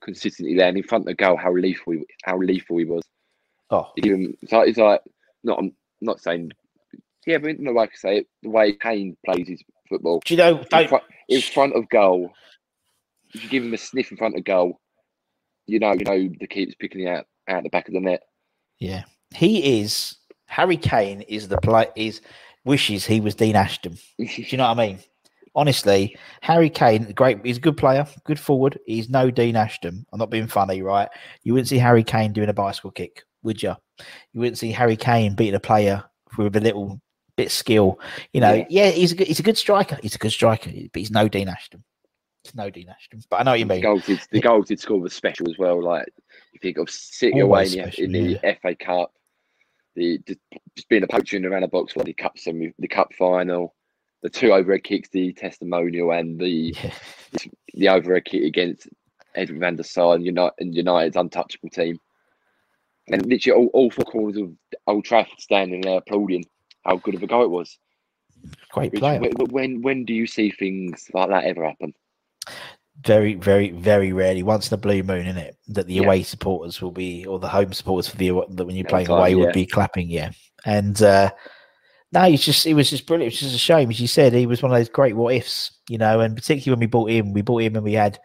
consistently there and in front of the goal how lethal he, how lethal he was. Oh, Even it's like, it's like not I'm not saying yeah, but in the way I say it, the way Kane plays his football. do you know? In, front, in front of goal, if you give him a sniff in front of goal, you know, you know the keeper's picking out out the back of the net. Yeah, he is. Harry Kane is the play. Is wishes he was Dean Ashton. Do you know what I mean? Honestly, Harry Kane, great. He's a good player, good forward. He's no Dean Ashton. I'm not being funny, right? You wouldn't see Harry Kane doing a bicycle kick, would you? You wouldn't see Harry Kane beating a player with a little bit of skill. You know, Yeah. yeah, he's a good, he's a good striker. He's a good striker, but he's no Dean Ashton. He's no Dean Ashton. But I know what you The mean. goals did, the goals did score was special as well. Like you think of City Always away in, special, the, in the FA Cup, the just, being a poacher in around the box for the cup semi, the cup final, the two overhead kicks, the testimonial, and the Yeah. the overhead kick against Edwin van der Sar and United and United's untouchable team. And literally all, all four corners of Old Trafford standing there applauding how good of a goal it was. Great player. when, when when do you see things like that ever happen? Very, very, very rarely. Once in a blue moon, in it, that the Yeah. away supporters will be, or the home supporters for the that when you're playing time, away yeah. would be clapping. Yeah, and uh, no, it's just it was just brilliant. It's just a shame, as you said, he was one of those great what ifs, you know, and particularly when we bought him, we bought him and we had,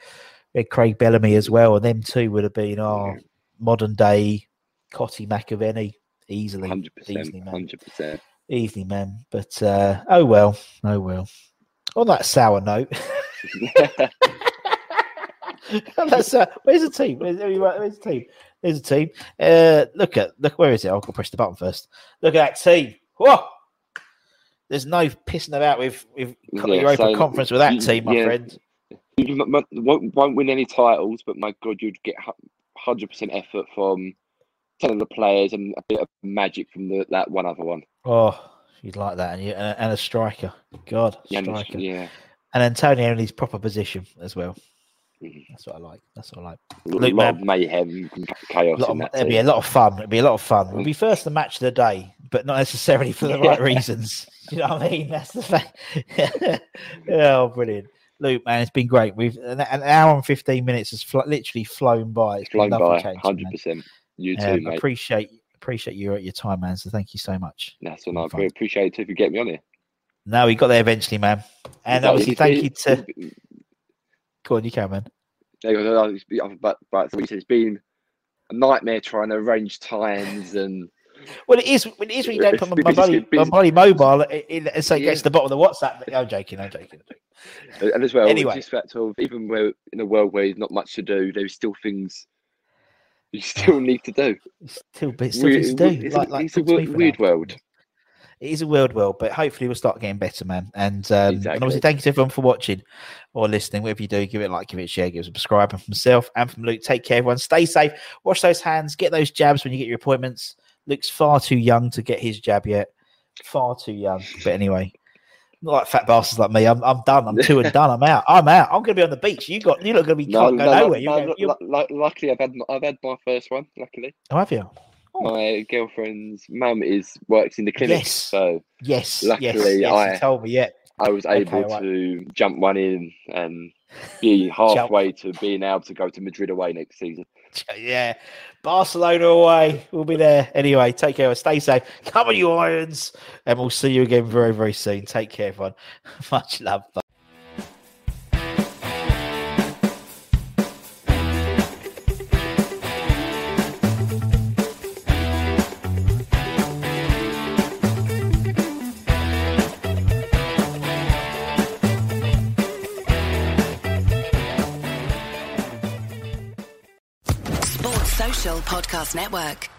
we had Craig Bellamy as well, and them two would have been our modern day Cottee McAvennie easily, Hundred easily, man hundred percent. easily, man. But uh, oh well, oh well. On that sour note. That's uh, where's the team? Where's, where's the team? There's the team. Uh, look at look where is it? I'll go press the button first. Look at that team. Whoa! There's no pissing about with with Yeah, Europa so Conference with that you- team, my yeah. friend. You won't, won't win any titles, but my God, you'd get hundred percent effort from ten of the players and a bit of magic from the, that one other one. Oh, you'd like that, and you and, a- a striker. God, Yeah, and- striker, yeah. and Antonio in his proper position as well. Mhm. That's what I like. That's what I like. A Luke, lot man. of mayhem, chaos A lot in of, that it'd be a lot of fun. It'd be a lot of fun. It'll be first the match of the day, but not necessarily for the right reasons. You know what I mean? That's the fact. oh, brilliant, Luke, man, it's been great. We've an, an hour and fifteen minutes has fl- literally flown by. It's Flown by, chatting to you, hundred man. percent. You too, Um, mate. appreciate appreciate you at your time, man. So thank you so much. That's what I appreciate it too if you get me on here. No, we got there eventually, man. And obviously, thank you to. It's- Go on, you can, man. There you go. It's been- But, but so he said it's been a nightmare trying to arrange times and Well, it is. It is when you don't put my, my, Because bloody, it's- my bloody mobile in, in, so it gets to the bottom of the WhatsApp. I'm joking. I'm joking. I'm joking. and as well, Anyway. it's just fact of even where in a world where there's not much to do, there's still things you still need to do. Still bits still Weird- things to do. it's Like, like it's a talk to me weird- weird world. It is a weird world, but hopefully we'll start getting better, man. And, um, and obviously, thank you to everyone for watching or listening. Whatever you do, give it a like, give it a share, give it a subscribe. And from myself and from Luke, take care, everyone. Stay safe. Wash those hands. Get those jabs when you get your appointments. Luke's far too young to get his jab yet. Far too young. But anyway, not like fat bastards like me. I'm, I'm done. I'm two and done. I'm out. I'm out. I'm going to be on the beach. You got. You're not going to be. No, can't no, go no, nowhere. no, You're going, you're, lu- lu- luckily I've had I've had my first one. Luckily, oh, have you? Oh. my girlfriend's mum is works in the clinic, Yes. so Yes. yes. Luckily, yes, I- you told me. Yeah. I was Okay, able right. to jump one in and be halfway to being able to go to Madrid away next season. Yeah, Barcelona away. We'll be there anyway. Take care. Stay safe. Come on, you irons, and we'll see you again very, very soon. Take care, everyone. Much love. Bye. Podcast Network.